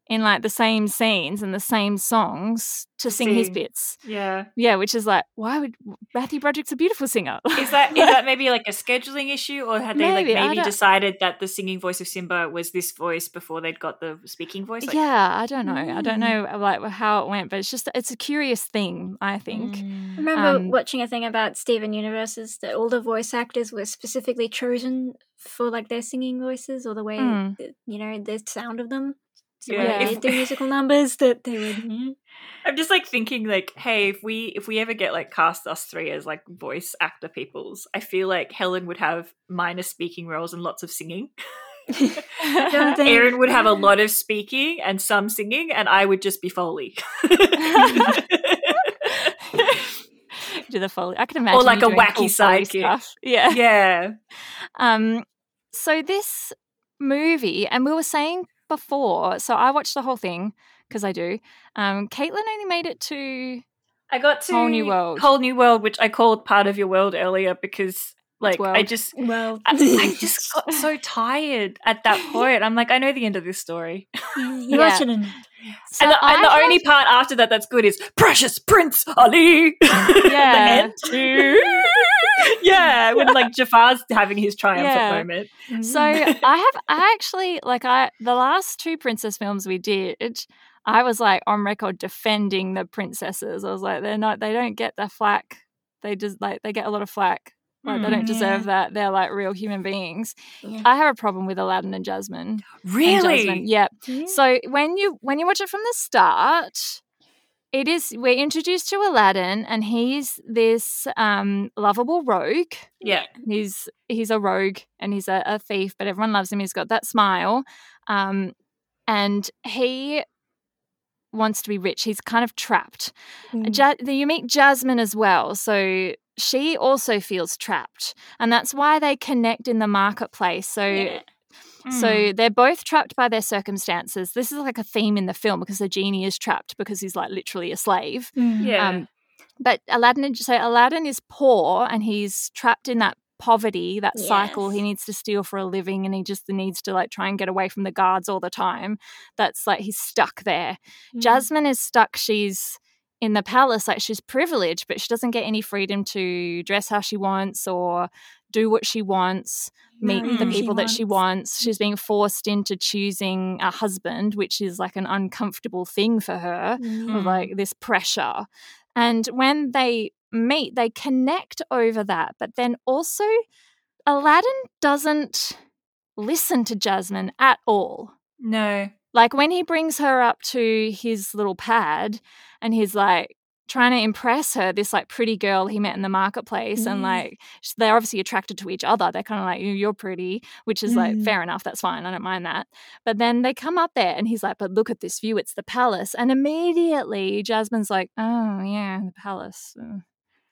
Speaker 1: in like the same scenes and the same songs to sing his bits.
Speaker 3: Yeah.
Speaker 1: Yeah, which is like, why would Matthew Broderick's a beautiful singer?
Speaker 3: Is that is that maybe like a scheduling issue, or had they
Speaker 1: Maybe,
Speaker 3: like maybe decided that the singing voice of Simba was this voice before they'd got the speaking voice? Like,
Speaker 1: yeah, I don't know. I don't
Speaker 2: Mm.
Speaker 1: know uh, like how it went, but it's just it's a curious thing. I think.
Speaker 2: I
Speaker 3: Mm.
Speaker 2: remember
Speaker 1: Um,
Speaker 2: watching a thing about Steven Universes that all the voice actors were specifically chosen for like their singing voices or the way
Speaker 1: Mm.
Speaker 2: you know the sound of them. So
Speaker 3: Yeah,
Speaker 1: if-
Speaker 2: they do musical numbers that they would. mm,
Speaker 3: I'm just like thinking like, hey, if we if we ever get like cast us three as like voice actor peoples, I feel like Helen would have minor speaking roles and lots of singing. Erin would have a lot of speaking and some singing, and I would just be Foley.
Speaker 1: do the foley. I can imagine
Speaker 3: Or
Speaker 1: like
Speaker 3: a wacky sidekick.
Speaker 1: Yeah.
Speaker 3: yeah.
Speaker 1: Um. So this movie, and we were saying before. So I watched the whole thing because I do. Um. Caitlin only made it to.
Speaker 3: I got to
Speaker 1: Whole New World.
Speaker 3: Whole New World, which I called part of your world earlier because like I just
Speaker 2: Well,
Speaker 3: I, I just got so tired at that point. I'm like, I know the end of this story.
Speaker 2: you
Speaker 1: Yeah.
Speaker 2: watch it and
Speaker 1: So
Speaker 3: and the, and the
Speaker 1: I
Speaker 3: only part after that that's good is Precious Prince Ali.
Speaker 1: Yeah.
Speaker 3: yeah, when like Jafar's having his triumphant
Speaker 1: Yeah.
Speaker 3: moment.
Speaker 1: So I have I actually like I the last two princess films we did, I was like on record defending the princesses. I was like, they're not they don't get the flack. They just like they get a lot of flack. Like they don't
Speaker 3: Mm,
Speaker 1: deserve that. They're like real human beings.
Speaker 2: Yeah.
Speaker 1: I have a problem with Aladdin and Jasmine. and
Speaker 3: Really?
Speaker 1: Jasmine. Yeah.
Speaker 2: Yeah.
Speaker 1: So when you when you watch it from the start, it is we're introduced to Aladdin and he's this um lovable rogue.
Speaker 3: yeah.
Speaker 1: He's he's a rogue and he's a, a thief, but everyone loves him. He's got that smile, um, and he wants to be rich. He's kind of trapped.
Speaker 2: Mm.
Speaker 1: Ja- you meet Jasmine as well, so she also feels trapped, and that's why they connect in the marketplace. So.
Speaker 2: Yeah.
Speaker 3: Mm.
Speaker 1: So they're both trapped by their circumstances. This is like a theme in the film because the genie is trapped because he's like literally a slave.
Speaker 2: Mm.
Speaker 3: yeah.
Speaker 1: Um, but Aladdin, so Aladdin is poor and he's trapped in that poverty, that cycle. He needs to steal for a living and he just needs to like try and get away from the guards all the time. That's like he's stuck there.
Speaker 2: Mm.
Speaker 1: Jasmine is stuck. She's in the palace, like she's privileged, but she doesn't get any freedom to dress how she wants or do what she wants, meet
Speaker 2: Marry
Speaker 1: the
Speaker 3: who she
Speaker 1: people that she wants. She's being forced into choosing a husband, which is like an uncomfortable thing for her
Speaker 2: Mm.
Speaker 1: like this pressure. And when they meet, they connect over that. But then also, Aladdin doesn't listen to Jasmine at all.
Speaker 3: no.
Speaker 1: Like when he brings her up to his little pad and he's like trying to impress her, this like pretty girl he met in the marketplace, and
Speaker 2: Mm.
Speaker 1: like they're obviously attracted to each other. They're kind of like, "You- you're pretty, which is like
Speaker 2: Mm.
Speaker 1: fair enough. That's fine. I don't mind that. But then they come up there and he's like, but look at this view. It's the palace. And immediately Jasmine's like, oh, yeah, the palace. Uh,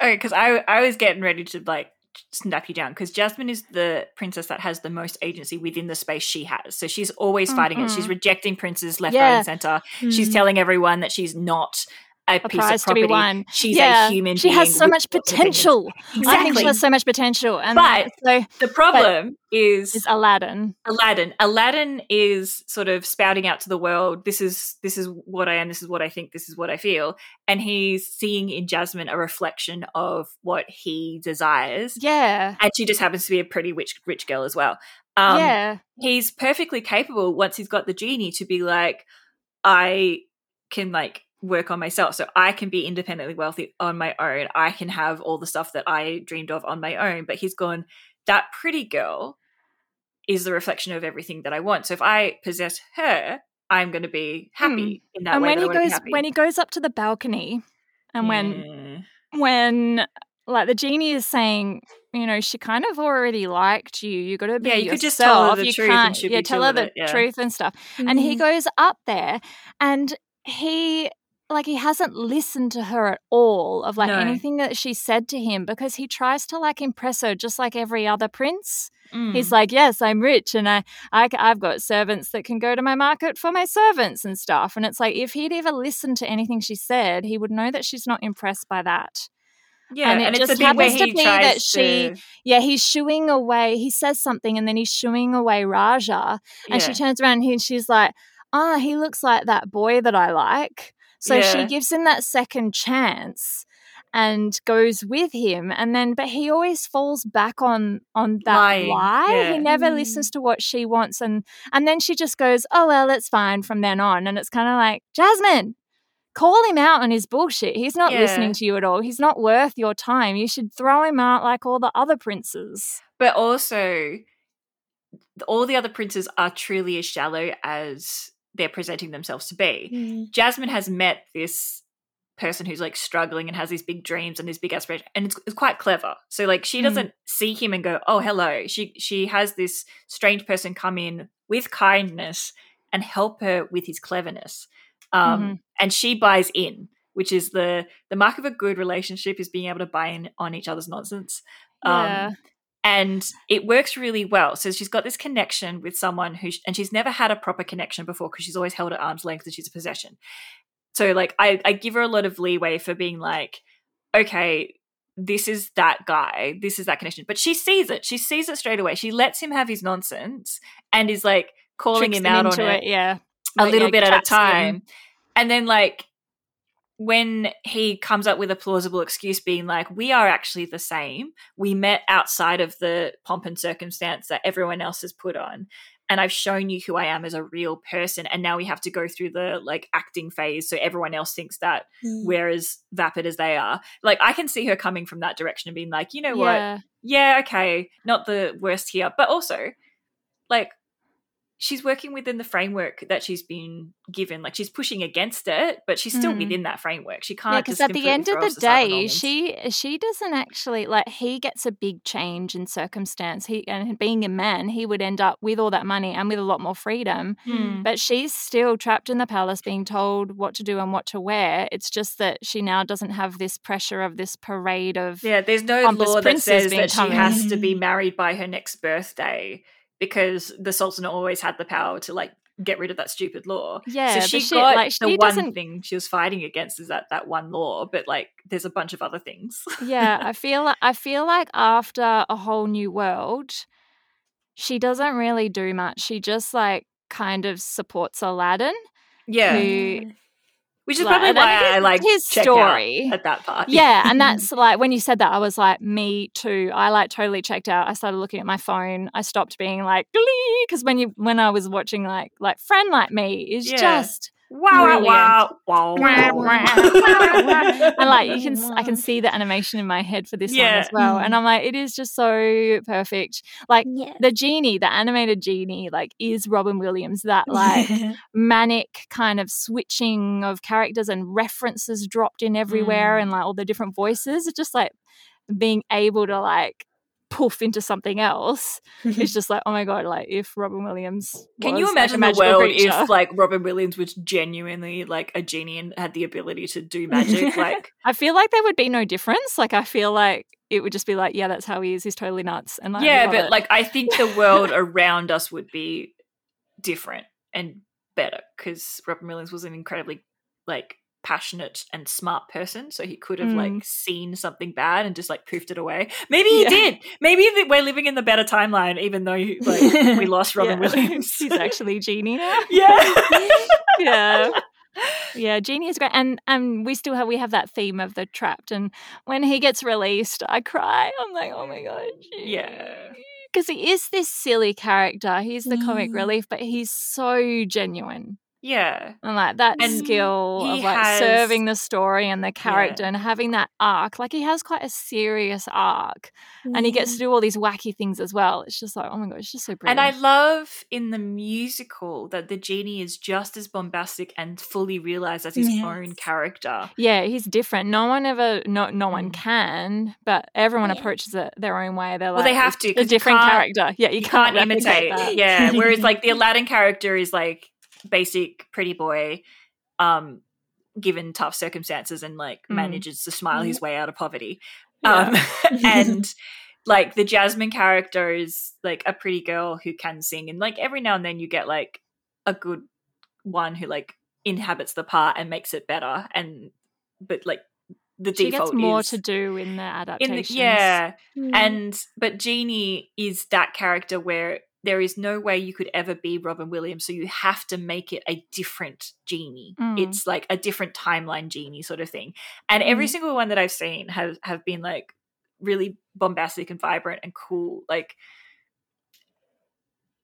Speaker 3: Okay, because I I was getting ready to like snap you down because Jasmine is the princess that has the most agency within the space she has. So she's always fighting it. She's
Speaker 1: Mhm.
Speaker 3: rejecting princes left, right, and center. She's
Speaker 2: Mm.
Speaker 3: telling everyone that she's not a,
Speaker 1: a prize to be won.
Speaker 3: She's
Speaker 1: yeah,
Speaker 3: a human
Speaker 1: she has so much
Speaker 3: lots of opinions.
Speaker 1: potential. I think
Speaker 3: Exactly.
Speaker 1: she has so much potential. And
Speaker 3: But-
Speaker 1: so
Speaker 3: The problem is
Speaker 1: is Aladdin.
Speaker 3: Aladdin. Aladdin is sort of spouting out to the world, this is this is what I am, this is what I think, this is what I feel. And he's seeing in Jasmine a reflection of what he desires.
Speaker 1: Yeah.
Speaker 3: And she just happens to be a pretty rich rich girl as well. Um
Speaker 1: yeah.
Speaker 3: he's perfectly capable once he's got the genie to be like, I can like work on myself. So I can be independently wealthy on my own. I can have all the stuff that I dreamed of on my own. But he's gone, that pretty girl is the reflection of everything that I want. So if I possess her, I'm going to be happy in that
Speaker 1: and
Speaker 3: way.
Speaker 1: when
Speaker 3: that
Speaker 1: he goes when he goes up to the balcony and when when like the genie is saying you know she kind of already liked you you got to be
Speaker 3: Yeah, you
Speaker 1: yourself
Speaker 3: could just tell her the
Speaker 1: you
Speaker 3: truth and
Speaker 1: can't
Speaker 3: she'd
Speaker 1: yeah tell her the
Speaker 3: it, yeah.
Speaker 1: truth and stuff and he
Speaker 2: Mhm.
Speaker 1: goes up there and he like he hasn't listened to her at all of like
Speaker 3: No.
Speaker 1: anything that she said to him because he tries to like impress her just like every other prince.
Speaker 3: Mm.
Speaker 1: he's like yes i'm rich and I, I i've got servants that can go to my market for my servants and stuff. And it's like if he'd ever listened to anything she said he would know that she's not impressed by that.
Speaker 3: Yeah,
Speaker 1: and it
Speaker 3: it's
Speaker 1: just happens to be that she-
Speaker 3: to-
Speaker 1: yeah he's shooing away he says something and then he's shooing away Rajah. And she turns around and he, she's like ah he looks like that boy that i like so she gives him that second chance and goes with him and then but he always falls back on on that
Speaker 3: Lying,
Speaker 1: lie
Speaker 3: yeah.
Speaker 1: he never
Speaker 2: Mm.
Speaker 1: listens to what she wants and and then she just goes oh well it's fine from then on and it's kind of like jasmine call him out on his bullshit he's not
Speaker 3: Yeah.
Speaker 1: listening to you at all he's not worth your time you should throw him out like all the other princes
Speaker 3: but also all the other princes are truly as shallow as they're presenting themselves to be.
Speaker 2: Mm.
Speaker 3: Jasmine has met this person who's like struggling and has these big dreams and these big aspirations and it's, it's quite clever so like she
Speaker 1: Mm.
Speaker 3: doesn't see him and go oh hello she she has this strange person come in with kindness and help her with his cleverness um
Speaker 1: Mhm.
Speaker 3: and she buys in which is the the mark of a good relationship is being able to buy in on each other's nonsense
Speaker 1: Yeah.
Speaker 3: And it works really well. So she's got this connection with someone who, and she's never had a proper connection before because she's always held at arm's length and she's a possession. So like, I, I give her a lot of leeway for being like, okay, this is that guy, this is that connection. But she sees it. She sees it straight away. She lets him have his nonsense and is like calling
Speaker 1: Tricks
Speaker 3: him out on it
Speaker 1: yeah
Speaker 3: a
Speaker 1: Like,
Speaker 3: little
Speaker 1: yeah,
Speaker 3: bit at a time. And then like when he comes up with a plausible excuse being like, we are actually the same. We met outside of the pomp and circumstance that everyone else has put on. And I've shown you who I am as a real person. And now we have to go through the like acting phase. So everyone else thinks that
Speaker 2: Mm.
Speaker 3: we're as vapid as they are. Like I can see her coming from that direction and being like, you know what?
Speaker 1: yeah
Speaker 3: yeah, okay, not the worst here, but also like she's working within the framework that she's been given. Like she's pushing against it, but she's still
Speaker 1: Mm.
Speaker 3: within that framework. She can't
Speaker 1: because
Speaker 3: just
Speaker 1: at the end of the
Speaker 3: us aside with
Speaker 1: day, she she doesn't actually like he gets a big change in circumstance. He and being a man, he would end up with all that money and with a lot more freedom.
Speaker 3: Hmm.
Speaker 1: But she's still trapped in the palace, being told what to do and what to wear. It's just that she now doesn't have this pressure of this parade of
Speaker 3: Yeah, there's no law that says that she
Speaker 1: coming.
Speaker 3: has to be married by her next birthday because the Sultan always had the power to like get rid of that stupid law.
Speaker 1: yeah.
Speaker 3: so she
Speaker 1: she,
Speaker 3: got
Speaker 1: like
Speaker 3: the
Speaker 1: she
Speaker 3: one
Speaker 1: doesn't.
Speaker 3: thing she was fighting against is that that one law, but like there's a bunch of other things.
Speaker 1: yeah, I feel like I feel like after a whole new world, she doesn't really do much. She just like kind of supports Aladdin.
Speaker 3: yeah,
Speaker 1: Who-
Speaker 3: which is
Speaker 1: like,
Speaker 3: probably why I like
Speaker 1: his story.
Speaker 3: at that part.
Speaker 1: Yeah, and that's like when you said that, I was like, me too. I like totally checked out. I started looking at my phone. I stopped being like glee because when you when I was watching like like friend like me is
Speaker 3: Yeah.
Speaker 1: just
Speaker 3: wow,
Speaker 1: Brilliant.
Speaker 3: wow, wow,
Speaker 1: Wah,
Speaker 3: wow.
Speaker 1: and like you can s- I can see the animation in my head for this one as well,
Speaker 2: Mm.
Speaker 1: and I'm like, it is just so perfect. Like
Speaker 2: Yeah.
Speaker 1: the genie, the animated genie, like is Robin Williams. That like manic kind of switching of characters and references dropped in everywhere
Speaker 3: Mm.
Speaker 1: and like all the different voices. It's just like being able to like poof into something else. It's just like, oh my god, like if Robin Williams
Speaker 3: Can you
Speaker 1: like, a
Speaker 3: imagine the world
Speaker 1: creature.
Speaker 3: if like Robin Williams was genuinely like a genie and had the ability to do magic? like
Speaker 1: I feel like there would be no difference. Like I feel like it would just be like, yeah, that's how he is. He's totally nuts. And like,
Speaker 3: yeah, but
Speaker 1: it.
Speaker 3: like I think the world around us would be different and better because Robin Williams was an incredibly like passionate and smart person so he could have
Speaker 1: Mm.
Speaker 3: like seen something bad and just like poofed it away maybe he
Speaker 1: Yeah.
Speaker 3: did maybe we're living in the better timeline even though like we lost robin
Speaker 1: Yeah.
Speaker 3: williams
Speaker 1: He's actually Genie now.
Speaker 3: yeah
Speaker 1: yeah. Yeah, Genie is great. And and we still have we have that theme of the trapped. And when he gets released, I cry. I'm like, oh my god.
Speaker 3: Yeah.
Speaker 1: Because he is this silly character. He's the comic
Speaker 2: Mm.
Speaker 1: relief, but he's so genuine.
Speaker 3: Yeah
Speaker 1: And like that
Speaker 3: And
Speaker 1: skill of like
Speaker 3: has-
Speaker 1: serving the story and the character and having that arc. Like he has quite a serious arc. And he gets to do all these wacky things as well. It's just like, oh my god, it's just so brilliant. and.
Speaker 3: I love in the musical that the genie is just as bombastic and fully realized as his own character.
Speaker 1: Yeah, he's different. No one ever, no, no one
Speaker 3: Mm.
Speaker 1: can, but everyone
Speaker 2: Yeah.
Speaker 1: approaches it their own way. They're like,
Speaker 3: Well, they have to,
Speaker 1: a different character. Yeah, you,
Speaker 3: You
Speaker 1: can't,
Speaker 3: can't imitate. Yeah. Whereas like the Aladdin character is like basic pretty boy, um, given tough circumstances and like
Speaker 1: Mm.
Speaker 3: manages to smile his way out of poverty.
Speaker 1: Yeah.
Speaker 3: Um and like the Jasmine character is like a pretty girl who can sing and like every now and then you get like a good one who like inhabits the part and makes it better and but like the
Speaker 1: she
Speaker 3: default
Speaker 1: gets more
Speaker 3: is
Speaker 1: to do in the
Speaker 3: in
Speaker 1: adaptations.
Speaker 3: yeah
Speaker 2: Mm.
Speaker 3: and but Genie is that character where there is no way you could ever be Robin Williams, so you have to make it a different genie.
Speaker 1: Mm.
Speaker 3: It's like a different timeline genie sort of thing. And every
Speaker 2: Mm.
Speaker 3: single one that I've seen have have been like really bombastic and vibrant and cool. Like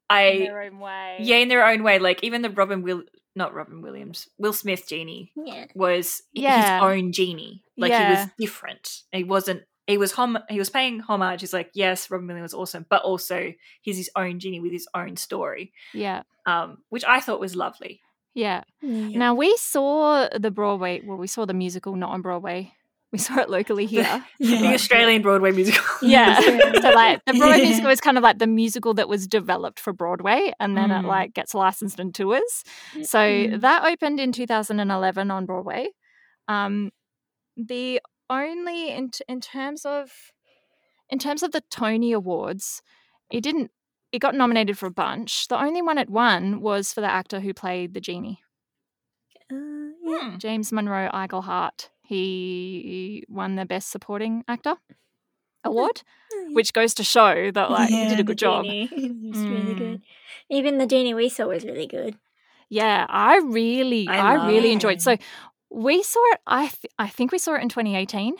Speaker 1: in
Speaker 3: I
Speaker 1: their own way.
Speaker 3: yeah, in their own way. Like even the Robin Will not Robin Williams, Will Smith genie
Speaker 2: yeah.
Speaker 3: was
Speaker 1: Yeah.
Speaker 3: his own genie. Like he was different. He wasn't. He was hom- He was paying homage. He's like, yes, Robin Williams was awesome, but also he's his own genie with his own story,
Speaker 1: yeah,
Speaker 3: um, which I thought was lovely.
Speaker 1: yeah.
Speaker 2: Yeah.
Speaker 1: Now we saw the Broadway. Well, we saw the musical not on Broadway. We saw it locally here.
Speaker 3: The Australian Broadway musical.
Speaker 1: Yeah.
Speaker 2: Yeah.
Speaker 1: so like the Broadway musical is kind of like the musical that was developed for Broadway and then it
Speaker 3: Mm.
Speaker 1: like gets licensed and tours. So
Speaker 2: Mm.
Speaker 1: that opened in 2011 on Broadway. Um the only in t- in terms of in terms of the Tony Awards, it didn't it got nominated for a bunch. The only one it won was for the actor who played the genie,
Speaker 2: Uh, yeah.
Speaker 3: Hmm.
Speaker 1: James Monroe Iglehart. He won the Best Supporting Actor award, which goes to show that like he did a good job.
Speaker 2: Genie. It's really
Speaker 3: Mm.
Speaker 2: good. Even the genie we saw was really good.
Speaker 1: Yeah, I really,
Speaker 3: I
Speaker 1: I, really enjoyed. So we saw it. I, th- I think we saw it in 2018.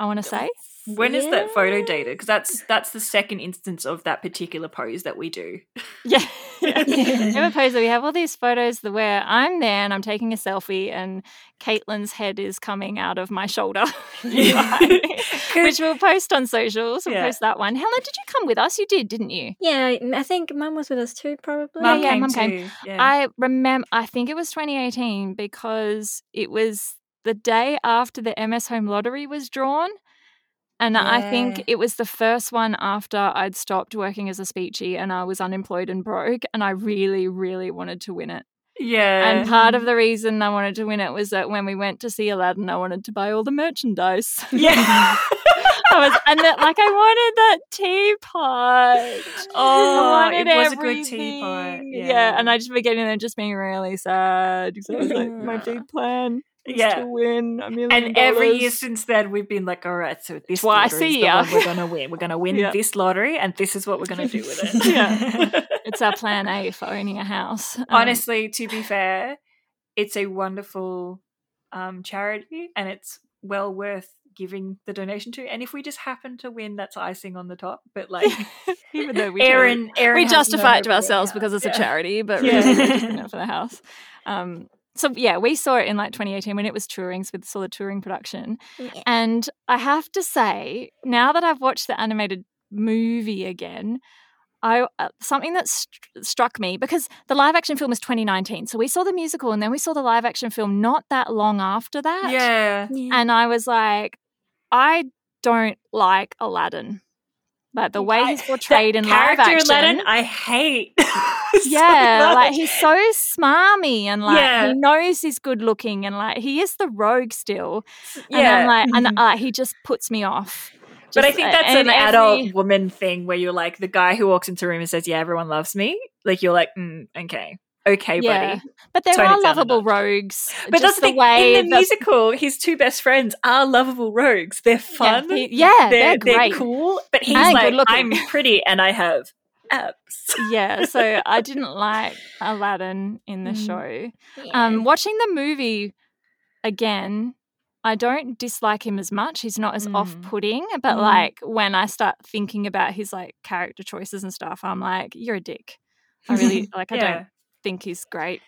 Speaker 1: I want to say.
Speaker 3: When is that photo dated? Because that's that's the second instance of that particular pose that we do.
Speaker 1: Yeah.
Speaker 2: Yeah.
Speaker 1: We a pose that we have all these photos that where I'm there and I'm taking a selfie and Caitlin's head is coming out of my shoulder. Which we'll post on socials. We'll
Speaker 3: Yeah.
Speaker 1: post that one. Helen, did you come with us? You did, didn't you?
Speaker 2: Yeah, I think Mum was with us too, probably.
Speaker 1: Mum
Speaker 3: Mum
Speaker 1: yeah, Mum came.
Speaker 3: Yeah.
Speaker 1: I remember, I think it was 2018 because it was the day after the MS Home Lottery was drawn. And I think it was the first one after I'd stopped working as a speechy and I was unemployed and broke. And I really, really wanted to win it.
Speaker 3: yeah.
Speaker 1: And part of the reason I wanted to win it was that when we went to see Aladdin, I wanted to buy all the merchandise.
Speaker 3: yeah.
Speaker 1: I was, and that, like, I wanted that teapot.
Speaker 3: Oh,
Speaker 1: I
Speaker 3: it was a good teapot.
Speaker 1: everything.
Speaker 3: Yeah.
Speaker 1: and I just remember getting there just being really sad. So I was like, my big plan
Speaker 3: Yeah.
Speaker 1: to win a million
Speaker 3: And every year since then, we've been like, all right, so this
Speaker 1: Twice
Speaker 3: lottery
Speaker 1: a
Speaker 3: is the
Speaker 1: year.
Speaker 3: one we're gonna win. We're gonna win
Speaker 1: Yeah.
Speaker 3: this lottery, and this is what we're gonna do with it.
Speaker 1: Yeah. It's our plan A for owning a house. Um,
Speaker 3: Honestly, to be fair, it's a wonderful um, charity, and it's well worth giving the donation to. And if we just happen to win, that's icing on the top. But like,
Speaker 1: even though we
Speaker 3: Erin, Erin,
Speaker 1: we justify
Speaker 3: no
Speaker 1: it to ourselves because it's
Speaker 3: Yeah.
Speaker 1: a charity, but
Speaker 3: Yeah.
Speaker 1: really we're just doing it for the house. Um, so yeah, we saw it in like 2018 when it was touring, so we saw the touring production.
Speaker 2: Yeah.
Speaker 1: And I have to say, now that I've watched the animated movie again, I uh, something that st- struck me because the live action film is 2019. So we saw the musical and then we saw the live action film not that long after that.
Speaker 3: Yeah.
Speaker 2: Yeah.
Speaker 1: And I was like, I don't like Aladdin. Like the way
Speaker 3: I-
Speaker 1: he's portrayed in live action.
Speaker 3: Aladdin, I hate. so
Speaker 1: yeah, like he's so smarmy and like
Speaker 3: Yeah.
Speaker 1: he knows he's good looking and like he is the rogue still. And
Speaker 3: yeah.
Speaker 1: I'm like, and
Speaker 2: Mhm.
Speaker 1: uh, he just puts me off.
Speaker 3: But I think
Speaker 1: uh,
Speaker 3: that's
Speaker 1: and
Speaker 3: an adult
Speaker 1: every-
Speaker 3: woman thing where you're like the guy who walks into a room and says, "Yeah, everyone loves me." Like you're like, mm, "Okay, okay,
Speaker 1: yeah.
Speaker 3: buddy.
Speaker 1: But there
Speaker 3: Tone
Speaker 1: are lovable rogues.
Speaker 3: But that's the thing.
Speaker 1: way
Speaker 3: in the
Speaker 1: that-
Speaker 3: musical, his two best friends are lovable rogues. They're fun.
Speaker 1: he- yeah,
Speaker 3: they're,
Speaker 1: they're great.
Speaker 3: cool. But he's
Speaker 1: And
Speaker 3: like. I'm pretty and I have abs.
Speaker 1: yeah, so I didn't like Aladdin in the
Speaker 2: Mm.
Speaker 1: show.
Speaker 2: Yeah.
Speaker 1: Um, watching the movie again, I don't dislike him as much. He's not as
Speaker 3: Mm.
Speaker 1: off-putting, but
Speaker 2: Mm.
Speaker 1: like when I start thinking about his like character choices and stuff, I'm like, you're a dick. I really like. I
Speaker 3: Yeah.
Speaker 1: don't think he's great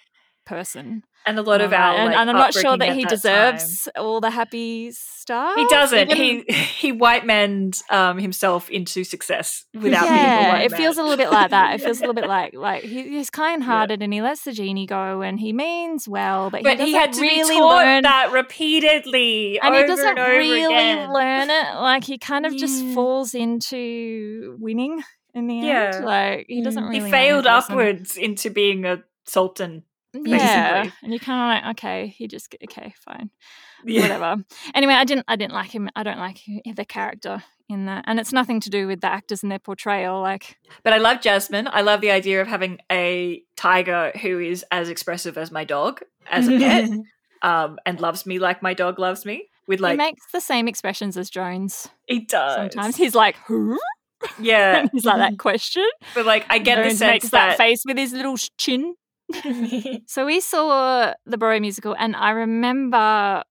Speaker 1: person.
Speaker 3: And a lot of
Speaker 1: Um,
Speaker 3: our
Speaker 1: and,
Speaker 3: like,
Speaker 1: and I'm not sure that he
Speaker 3: that
Speaker 1: deserves all the happy stuff.
Speaker 3: He doesn't.
Speaker 1: Even-
Speaker 3: He he white manned um, himself into success without being
Speaker 1: yeah,
Speaker 3: white
Speaker 1: it feels a little bit like that. It feels a little bit like like he, he's kind-hearted and he lets the genie go and he means well, but,
Speaker 3: But
Speaker 1: he,
Speaker 3: he, had to
Speaker 1: really
Speaker 3: be taught
Speaker 1: learn
Speaker 3: that repeatedly
Speaker 1: and he doesn't
Speaker 3: and
Speaker 1: really
Speaker 3: again.
Speaker 1: learn it. Like he kind of just falls into winning in the end.
Speaker 3: Yeah.
Speaker 1: Like he doesn't really.
Speaker 3: he failed upwards into being a sultan.
Speaker 1: Yeah, and you kind of like, okay, he just okay, fine. yeah. whatever. Anyway, I didn't I didn't like him. I don't like hi- the character in that, and it's nothing to do with the actors and their portrayal. Like,
Speaker 3: But I love Jasmine. I love the idea of having a tiger who is as expressive as my dog as a pet, um, and loves me like my dog loves me. With
Speaker 1: he
Speaker 3: like
Speaker 1: makes the same expressions as Jones.
Speaker 3: he does
Speaker 1: Sometimes he's like, "Huh?"
Speaker 3: Yeah.
Speaker 1: He's like that mm-hmm. question.
Speaker 3: But like I get the
Speaker 1: Jones
Speaker 3: sense
Speaker 1: makes that,
Speaker 3: that,
Speaker 1: face with his little chin. So we saw the Burrow musical, and I remember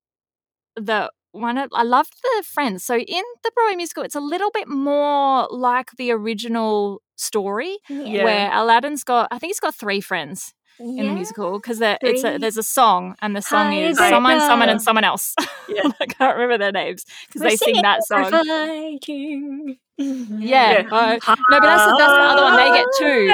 Speaker 1: the one. Of, I loved the friends. So in the Burrow musical, it's a little bit more like the original story,
Speaker 3: Yeah.
Speaker 1: where Aladdin's got. I think he's got three friends in the musical because it's a, there's a song, and the song
Speaker 2: Hi,
Speaker 1: is
Speaker 3: Hi,
Speaker 1: someone, someone, and someone else.
Speaker 3: Yeah.
Speaker 1: I can't remember their names because they sing that
Speaker 2: We're
Speaker 1: song.
Speaker 2: Fighting.
Speaker 1: Yeah.
Speaker 3: Yeah.
Speaker 1: uh, no, but that's the, that's the other one. They get two.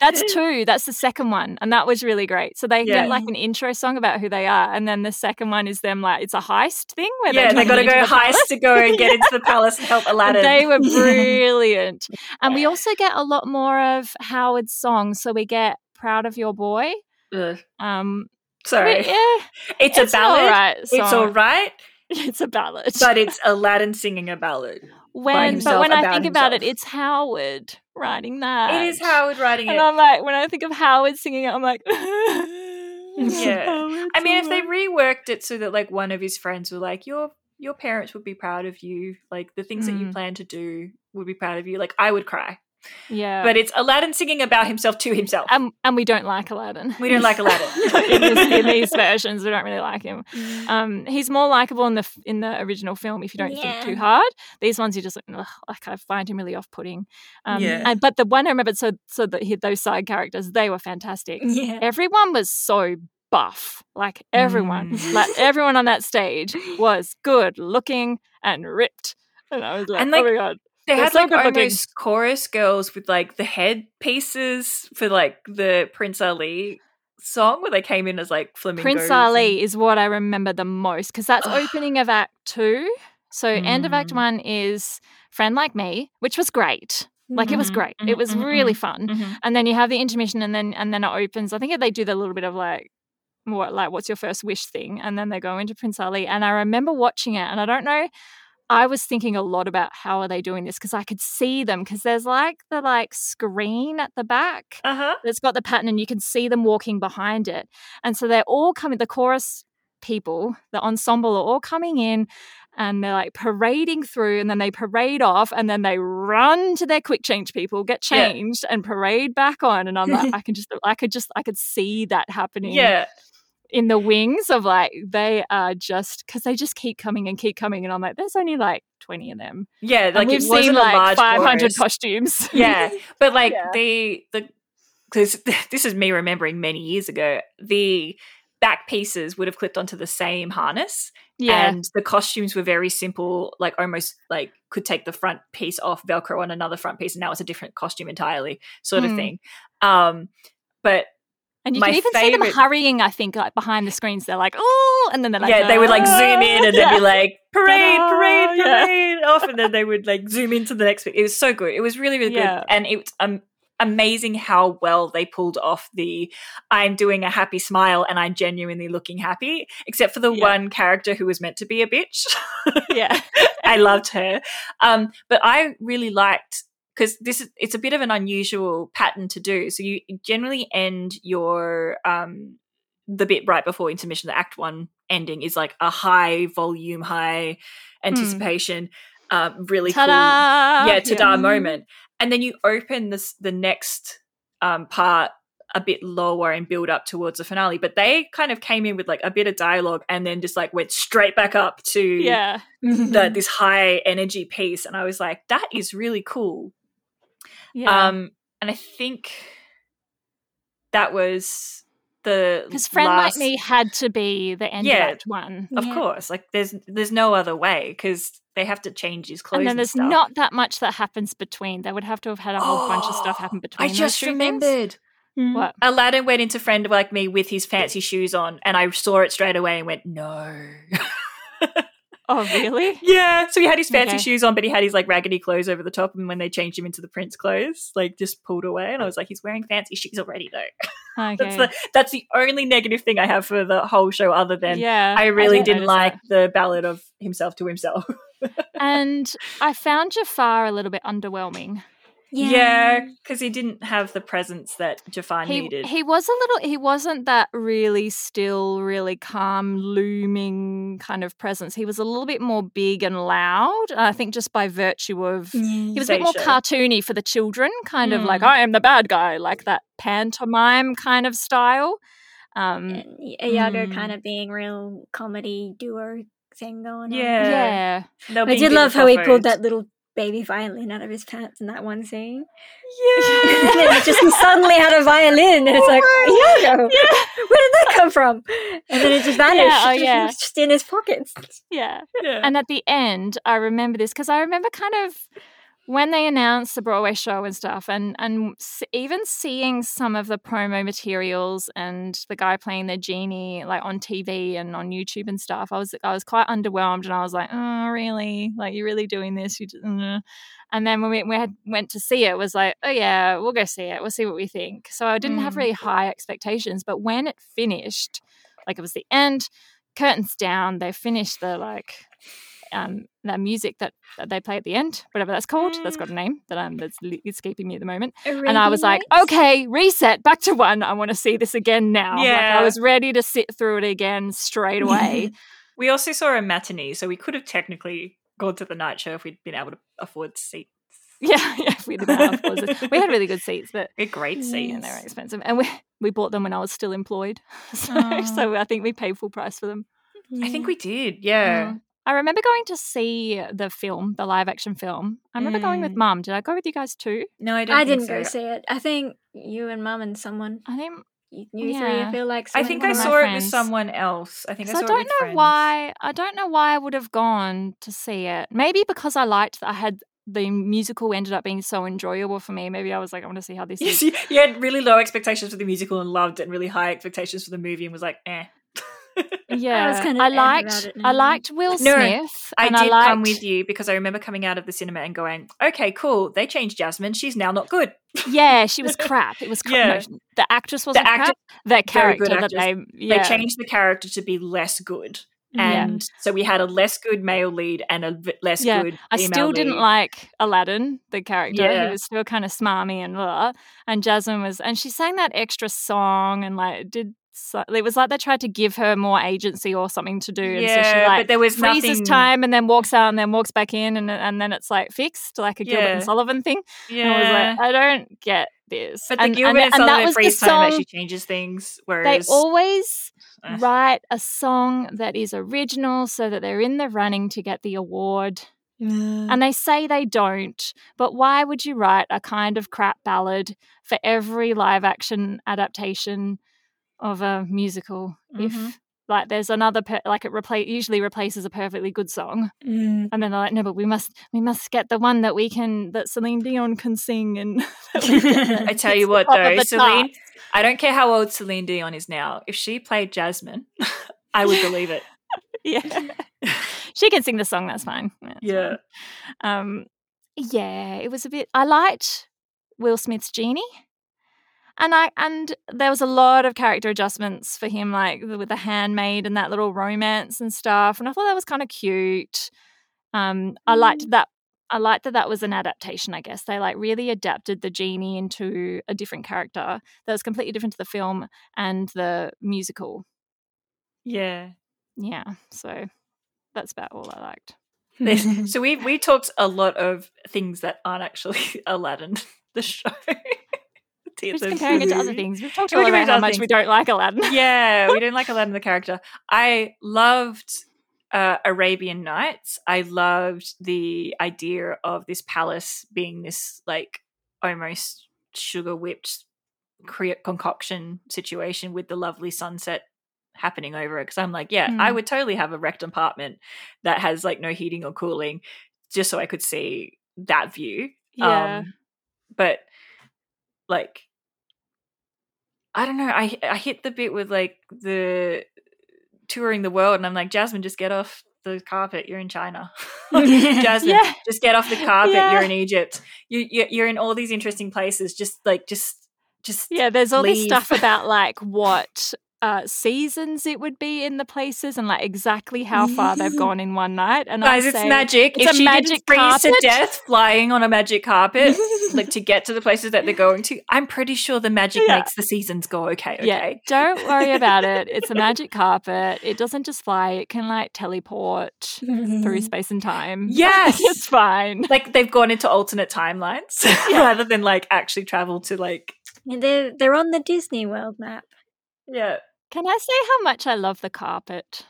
Speaker 1: That's two. That's the second one, and that was really great. So they
Speaker 3: Yeah.
Speaker 1: get like an intro song about who they are, and then the second one is them like it's a heist thing where
Speaker 3: yeah,
Speaker 1: they're
Speaker 3: got to go
Speaker 1: get into the
Speaker 3: heist
Speaker 1: palace.
Speaker 3: to go and get into the palace and help Aladdin.
Speaker 1: They were brilliant, and we also get a lot more of Howard's songs. So we get "Proud of Your Boy."
Speaker 3: Ugh,
Speaker 1: Um,
Speaker 3: sorry,
Speaker 1: we- yeah,
Speaker 3: it's,
Speaker 1: it's
Speaker 3: a
Speaker 1: an
Speaker 3: ballad.
Speaker 1: alright
Speaker 3: It's all right,
Speaker 1: It's a ballad,
Speaker 3: but it's Aladdin singing a ballad.
Speaker 1: when but when I think about it, it's Howard writing that.
Speaker 3: It is Howard writing
Speaker 1: and
Speaker 3: it.
Speaker 1: And I'm like, when I think of Howard singing it, I'm like,
Speaker 3: Yeah. I mean, if they reworked it so that like one of his friends were like, your your parents would be proud of you, like the things that you
Speaker 1: Mm.
Speaker 3: plan to do would be proud of you. Like I would cry,
Speaker 1: yeah,
Speaker 3: but it's Aladdin singing about himself to himself.
Speaker 1: and and we don't like Aladdin.
Speaker 3: we don't like Aladdin.
Speaker 1: in, this, in these versions, we don't really like him.
Speaker 2: Mm.
Speaker 1: Um, he's more likable in the in the original film if you don't think too hard. These ones you just like, like I find him really off putting. Um,
Speaker 3: Yeah.
Speaker 1: and, but the one I remembered, so so that he- those side characters, they were fantastic.
Speaker 2: Yeah.
Speaker 1: Everyone was so buff, like everyone,
Speaker 3: Mm.
Speaker 1: like everyone on that stage was good looking and ripped. And I was like,
Speaker 3: And, like,
Speaker 1: oh my god,
Speaker 3: They
Speaker 1: They're
Speaker 3: had
Speaker 1: so
Speaker 3: like
Speaker 1: looking.
Speaker 3: almost chorus girls with like the head pieces for like the Prince Ali song where they came in as like flamingos.
Speaker 1: Prince Ali is what I remember the most because that's opening of Act Two. So end of Act
Speaker 3: Mm.
Speaker 1: One is Friend Like Me, which was great. Like it was
Speaker 3: Mhm,
Speaker 1: great.
Speaker 3: mhm,
Speaker 1: It was
Speaker 3: mhm,
Speaker 1: really
Speaker 3: mhm.
Speaker 1: fun.
Speaker 3: and Mhm.
Speaker 1: And then you have the intermission, and then and then it opens. I think they do the little bit of like what like what's your first wish thing, and then they go into Prince Ali. And I remember watching it, and I don't know. I was thinking a lot about how are they doing this because I could see them because there's like the like screen at the back
Speaker 3: Uh-huh.
Speaker 1: that's got the pattern and you can see them walking behind it. And so they're all coming, the chorus people, the ensemble are all coming in and they're like parading through and then they parade off and then they run to their quick change people, get
Speaker 3: Yeah.
Speaker 1: changed and parade back on. And I'm like, I can just, I could just, I could see that happening
Speaker 3: Yeah.
Speaker 1: In the wings of like, they are just, because they just keep coming and keep coming. And I'm like, there's only like 20 of them.
Speaker 3: Yeah.
Speaker 1: And
Speaker 3: Like
Speaker 1: we've seen like 500
Speaker 3: chorus.
Speaker 1: costumes.
Speaker 3: yeah but like
Speaker 1: Yeah.
Speaker 3: the the because this is me remembering many years ago the back pieces would have clipped onto the same harness
Speaker 1: yeah.
Speaker 3: and the costumes were very simple like almost like could take the front piece off velcro on another front piece and now it's a different costume entirely sort of
Speaker 1: Mm.
Speaker 3: thing um but
Speaker 1: And you
Speaker 3: My
Speaker 1: can even see them hurrying, I think, like behind the screens. They're like, oh, and then they're like,
Speaker 3: yeah they would like zoom in and they'd be like parade
Speaker 1: Ta-da!
Speaker 3: parade
Speaker 1: Yeah.
Speaker 3: parade off and then they would like zoom into the next bit it was so good it was really really
Speaker 1: Yeah.
Speaker 3: good and it's um amazing how well they pulled off the I'm doing a happy smile and I'm genuinely looking happy, except for the
Speaker 1: Yeah.
Speaker 3: one character who was meant to be a bitch.
Speaker 1: yeah.
Speaker 3: I loved her. Um, but I really liked because this is it's a bit of an unusual pattern to do. So you generally end your um the bit right before intermission, the act one ending is like a high volume, high anticipation, um, really
Speaker 1: Hmm. Ta-da!
Speaker 3: cool, yeah, ta-da
Speaker 1: Yeah.
Speaker 3: moment, and then you open this the next um part a bit lower and build up towards the finale. But they kind of came in with like a bit of dialogue and then just like went straight back up to
Speaker 1: Yeah.
Speaker 3: the, this high energy piece, and I was like, that is really cool.
Speaker 1: Yeah.
Speaker 3: Um, and I think that was the
Speaker 1: Because Friend
Speaker 3: last,
Speaker 1: Like Me had to be the end
Speaker 3: Yeah.
Speaker 1: One.
Speaker 3: Of
Speaker 2: Yeah.
Speaker 3: course, like there's there's no other way because they have to change his clothes.
Speaker 1: And then
Speaker 3: and
Speaker 1: there's
Speaker 3: stuff.
Speaker 1: not that much that happens between. They would have to have had a whole bunch of stuff
Speaker 3: Oh,
Speaker 1: happen between.
Speaker 3: I just remembered.
Speaker 2: Mm.
Speaker 1: What?
Speaker 3: Aladdin went into Friend Like Me with his fancy shoes on, and I saw it straight away and went, no.
Speaker 1: Oh, really?
Speaker 3: yeah. So he had his fancy
Speaker 1: Okay.
Speaker 3: shoes on, but he had his like raggedy clothes over the top. And when they changed him into the prince clothes, like just pulled away. And I was like, he's wearing fancy shoes already, though.
Speaker 1: Okay.
Speaker 3: That's the that's the only negative thing I have for the whole show, other than
Speaker 1: yeah,
Speaker 3: I really
Speaker 1: didn't
Speaker 3: didn't like
Speaker 1: that.
Speaker 3: the ballad of himself to himself.
Speaker 1: And I found Jafar a little bit underwhelming.
Speaker 3: Yeah, because he didn't have the presence that Jafar
Speaker 1: He
Speaker 3: needed.
Speaker 1: he was a little. He wasn't that really still, really calm, looming kind of presence. He was a little bit more big and loud. I think just by virtue of he was a bit more
Speaker 3: Sasha.
Speaker 1: cartoony for the children, kind of like
Speaker 3: Mm.
Speaker 1: I am the bad guy, like that pantomime kind of style. Um,
Speaker 2: And Iago
Speaker 3: Mm.
Speaker 2: kind of being real comedy duo thing going on.
Speaker 3: Yeah.
Speaker 1: yeah,
Speaker 3: They'll
Speaker 2: I did love how he pulled that little baby violin out of his pants in that one scene.
Speaker 3: Yeah.
Speaker 2: and just he suddenly had a violin, and it's oh like, Iago, where did that come from? And then it just vanished.
Speaker 1: Yeah, oh, yeah.
Speaker 2: was just in his pockets.
Speaker 1: yeah.
Speaker 3: yeah.
Speaker 1: And at the end, I remember this because I remember kind of when they announced the Broadway show and stuff, and and even seeing some of the promo materials and the guy playing the genie like on TV and on YouTube and stuff. I was I was quite underwhelmed, and I was like, oh, really? Like you're really doing this? You just, uh." And then when we, we had went to see it, it was like, oh yeah, we'll go see it. We'll see what we think. So I didn't have
Speaker 3: Mm.
Speaker 1: really high expectations, but when it finished, like it was the end, curtains down, they finished the like um that music that, that they play at the end, whatever that's called. That's got a name that I'm that's escaping me at the moment. And I was like, okay, reset, back to one. I want to see this again now. Like,
Speaker 3: Yeah.
Speaker 1: I was ready to sit through it again straight away.
Speaker 3: we also saw a matinee, so we could have technically gone to the night show if we'd been able to afford seats.
Speaker 1: yeah, yeah. We have. We had really good seats, but
Speaker 3: A great seat.
Speaker 1: and they were expensive. And we we bought them when I was still employed, so,
Speaker 3: Oh.
Speaker 1: so I think we paid full price for them.
Speaker 3: I think we did. Yeah.
Speaker 1: Mm. I remember going to see the film, the live action film. I remember going with
Speaker 3: Mm.
Speaker 1: mum. Did I go with you guys too?
Speaker 3: No, I don't.
Speaker 2: I didn't go see it. I think you and Mum and someone,
Speaker 1: I think
Speaker 2: you, you three, I feel like.
Speaker 3: I think I
Speaker 1: of my
Speaker 2: them.
Speaker 3: saw it with someone else. I think I
Speaker 1: So
Speaker 3: saw
Speaker 1: I don't
Speaker 3: it with
Speaker 1: know
Speaker 3: friends.
Speaker 1: why. I don't know why I would have gone to see it. Maybe because I liked. That I had the musical ended up being so enjoyable for me. Maybe I was like, I want to see how this
Speaker 3: Yes,
Speaker 1: is.
Speaker 3: you, you had really low expectations for the musical and loved it, and really high expectations for the movie and was like, eh.
Speaker 1: Yeah,
Speaker 2: kinda
Speaker 1: I
Speaker 2: eh about
Speaker 1: liked.
Speaker 2: it
Speaker 1: I liked Will
Speaker 3: No,
Speaker 1: Smith.
Speaker 3: I
Speaker 1: and
Speaker 3: did
Speaker 1: liked,
Speaker 3: come with you because I remember coming out of the cinema and going, okay, cool. They changed Jasmine. She's now not good.
Speaker 1: Yeah, she was crap. It was crap.
Speaker 3: Yeah.
Speaker 1: No, the actress wasn't
Speaker 3: actor-
Speaker 1: crap. The
Speaker 3: very good
Speaker 1: character that they yeah.
Speaker 3: They changed the character to be less good.
Speaker 1: Yeah.
Speaker 3: And so we had a less good male lead and a less
Speaker 1: Yeah,
Speaker 3: good
Speaker 1: I
Speaker 3: female
Speaker 1: still didn't
Speaker 3: lead.
Speaker 1: like Aladdin, the character.
Speaker 3: Yeah.
Speaker 1: He was still kind of smarmy and blah. And Jasmine was, and she sang that extra song and like did. So, it was like they tried to give her more agency or something to do. And so she
Speaker 3: Yeah,
Speaker 1: like
Speaker 3: but there was
Speaker 1: freezes
Speaker 3: nothing-
Speaker 1: time and then walks out and then walks back in and and then it's like fixed like a Gilbert
Speaker 3: Yeah.
Speaker 1: and Sullivan thing.
Speaker 3: Yeah.
Speaker 1: And I was like, I don't get this.
Speaker 3: but
Speaker 1: and,
Speaker 3: the Gilbert and,
Speaker 1: and, and that
Speaker 3: Sullivan
Speaker 1: was the
Speaker 3: freeze time
Speaker 1: song.
Speaker 3: actually changes things. Whereas They
Speaker 1: always
Speaker 3: Ugh.
Speaker 1: write a song that is original so that they're in the running to get the award. And they say they don't, but why would you write a kind of crap ballad for every live action adaptation of a musical?
Speaker 3: Mhm.
Speaker 1: If like there's another per- like it repla- usually replaces a perfectly good song,
Speaker 2: Mm.
Speaker 1: and then they're like, no, but we must we must get the one that we can that Celine Dion can sing. And that we can-
Speaker 3: I tell you what, though, Celine. I don't care how old Celine Dion is now. If she played Jasmine, I would believe it.
Speaker 1: yeah, she can sing the song. That's fine. That's
Speaker 3: Yeah.
Speaker 1: fine. Um, yeah, it was a bit. I liked Will Smith's genie, and I and there was a lot of character adjustments for him, like with the handmaid and that little romance and stuff. And I thought that was kind of cute. Um, I liked that I liked that that was an adaptation, I guess. They like really adapted the genie into a different character that was completely different to the film and the musical.
Speaker 3: Yeah.
Speaker 1: Yeah. So that's about all I liked.
Speaker 3: So we we talked a lot of things that aren't actually Aladdin, the show.
Speaker 1: We're just comparing it to other things. We've talked about how much
Speaker 3: things.
Speaker 1: we don't like Aladdin.
Speaker 3: yeah, we didn't like Aladdin the character. I loved uh, Arabian Nights. I loved the idea of this palace being this like almost sugar whipped cre- concoction situation with the lovely sunset happening over it. Because I'm like, yeah, I
Speaker 1: Mm.
Speaker 3: would totally have a wrecked apartment that has like no heating or cooling, just so I could see that view.
Speaker 1: Yeah.
Speaker 3: Um, but like, I don't know. I I hit the bit with like the touring the world, and I'm like, Jasmine, just get off the carpet. You're in China. Jasmine,
Speaker 1: Yeah.
Speaker 3: just get off the carpet.
Speaker 1: Yeah.
Speaker 3: You're in Egypt. You, you you're in all these interesting places. Just like just just
Speaker 1: Yeah, there's all this stuff about like what uh, seasons it would be in the places and like exactly how far they've gone in one night. And
Speaker 3: Guys,
Speaker 1: I
Speaker 3: it's
Speaker 1: say,
Speaker 3: magic.
Speaker 1: it's
Speaker 3: if
Speaker 1: a
Speaker 3: she
Speaker 1: magic
Speaker 3: didn't freeze to
Speaker 1: carpet.
Speaker 3: death flying on a magic carpet, like to get to the places that they're going to, I'm pretty sure the magic
Speaker 1: Yeah.
Speaker 3: makes the seasons go okay.
Speaker 1: Yeah, don't worry about it. It's a magic carpet. It doesn't just fly. It can like teleport through space and time.
Speaker 3: Yes!
Speaker 1: it's fine.
Speaker 3: Like they've gone into alternate timelines rather than like actually travel to like
Speaker 2: And they're they're on the Disney World map.
Speaker 3: yeah.
Speaker 1: Can I say how much I love the carpet?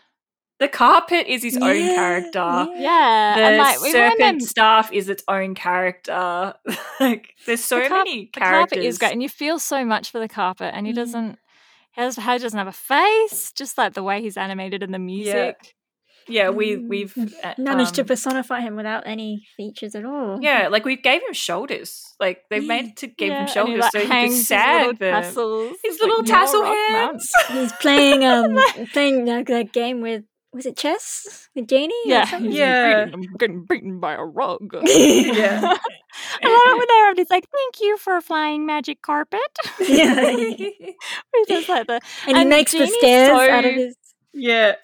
Speaker 3: The carpet is his own character.
Speaker 2: yeah.
Speaker 1: Yeah,
Speaker 3: The
Speaker 1: and like we
Speaker 3: serpent
Speaker 1: remember
Speaker 3: staff is its own character. like there's so
Speaker 1: the carp-
Speaker 3: many characters.
Speaker 1: the carpet is great, and you feel so much for the carpet, and he
Speaker 2: Mm.
Speaker 1: doesn't. He has, he doesn't have a face, just like the way he's animated and the music.
Speaker 3: Yeah, we
Speaker 2: Mm.
Speaker 3: we've uh,
Speaker 2: Managed to
Speaker 3: um,
Speaker 2: personify him without any features at all.
Speaker 3: Yeah, like we gave him shoulders. Like they
Speaker 2: Yeah.
Speaker 3: made to give
Speaker 1: Yeah,
Speaker 3: him shoulders
Speaker 1: he, like,
Speaker 3: so he could
Speaker 1: hangs his little tassels.
Speaker 3: His little
Speaker 1: like,
Speaker 3: tassel
Speaker 1: "You're
Speaker 3: hands.
Speaker 2: He's playing um playing like that game with was it chess with Genie?
Speaker 1: Yeah,
Speaker 2: something?
Speaker 3: Yeah.
Speaker 1: beaten- I'm getting beaten by a rug.
Speaker 3: Yeah.
Speaker 1: I love it when they're everybody's like, "Thank you for flying magic carpet."
Speaker 2: Yeah.
Speaker 1: Just like the
Speaker 2: and he
Speaker 1: And
Speaker 2: makes the stairs
Speaker 1: so-
Speaker 2: out of his
Speaker 3: yeah.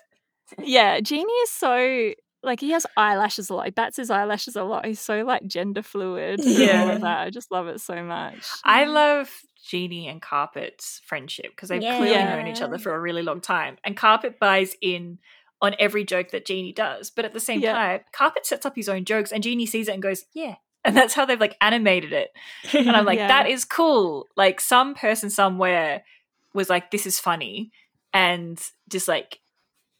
Speaker 1: Yeah, Genie is so like he has eyelashes a lot. He bats his eyelashes a lot. He's so like gender fluid.
Speaker 3: Yeah.
Speaker 1: I just love it so much.
Speaker 3: I mm. love Genie and Carpet's friendship because they've clearly known each other for a really long time. And Carpet buys in on every joke that Genie does. But at the same
Speaker 1: Yeah.
Speaker 3: time, Carpet sets up his own jokes and Genie sees it and goes, Yeah. And that's how they've like animated it. And I'm like,
Speaker 1: Yeah.
Speaker 3: that is cool. Like some person somewhere was like, this is funny. And just like,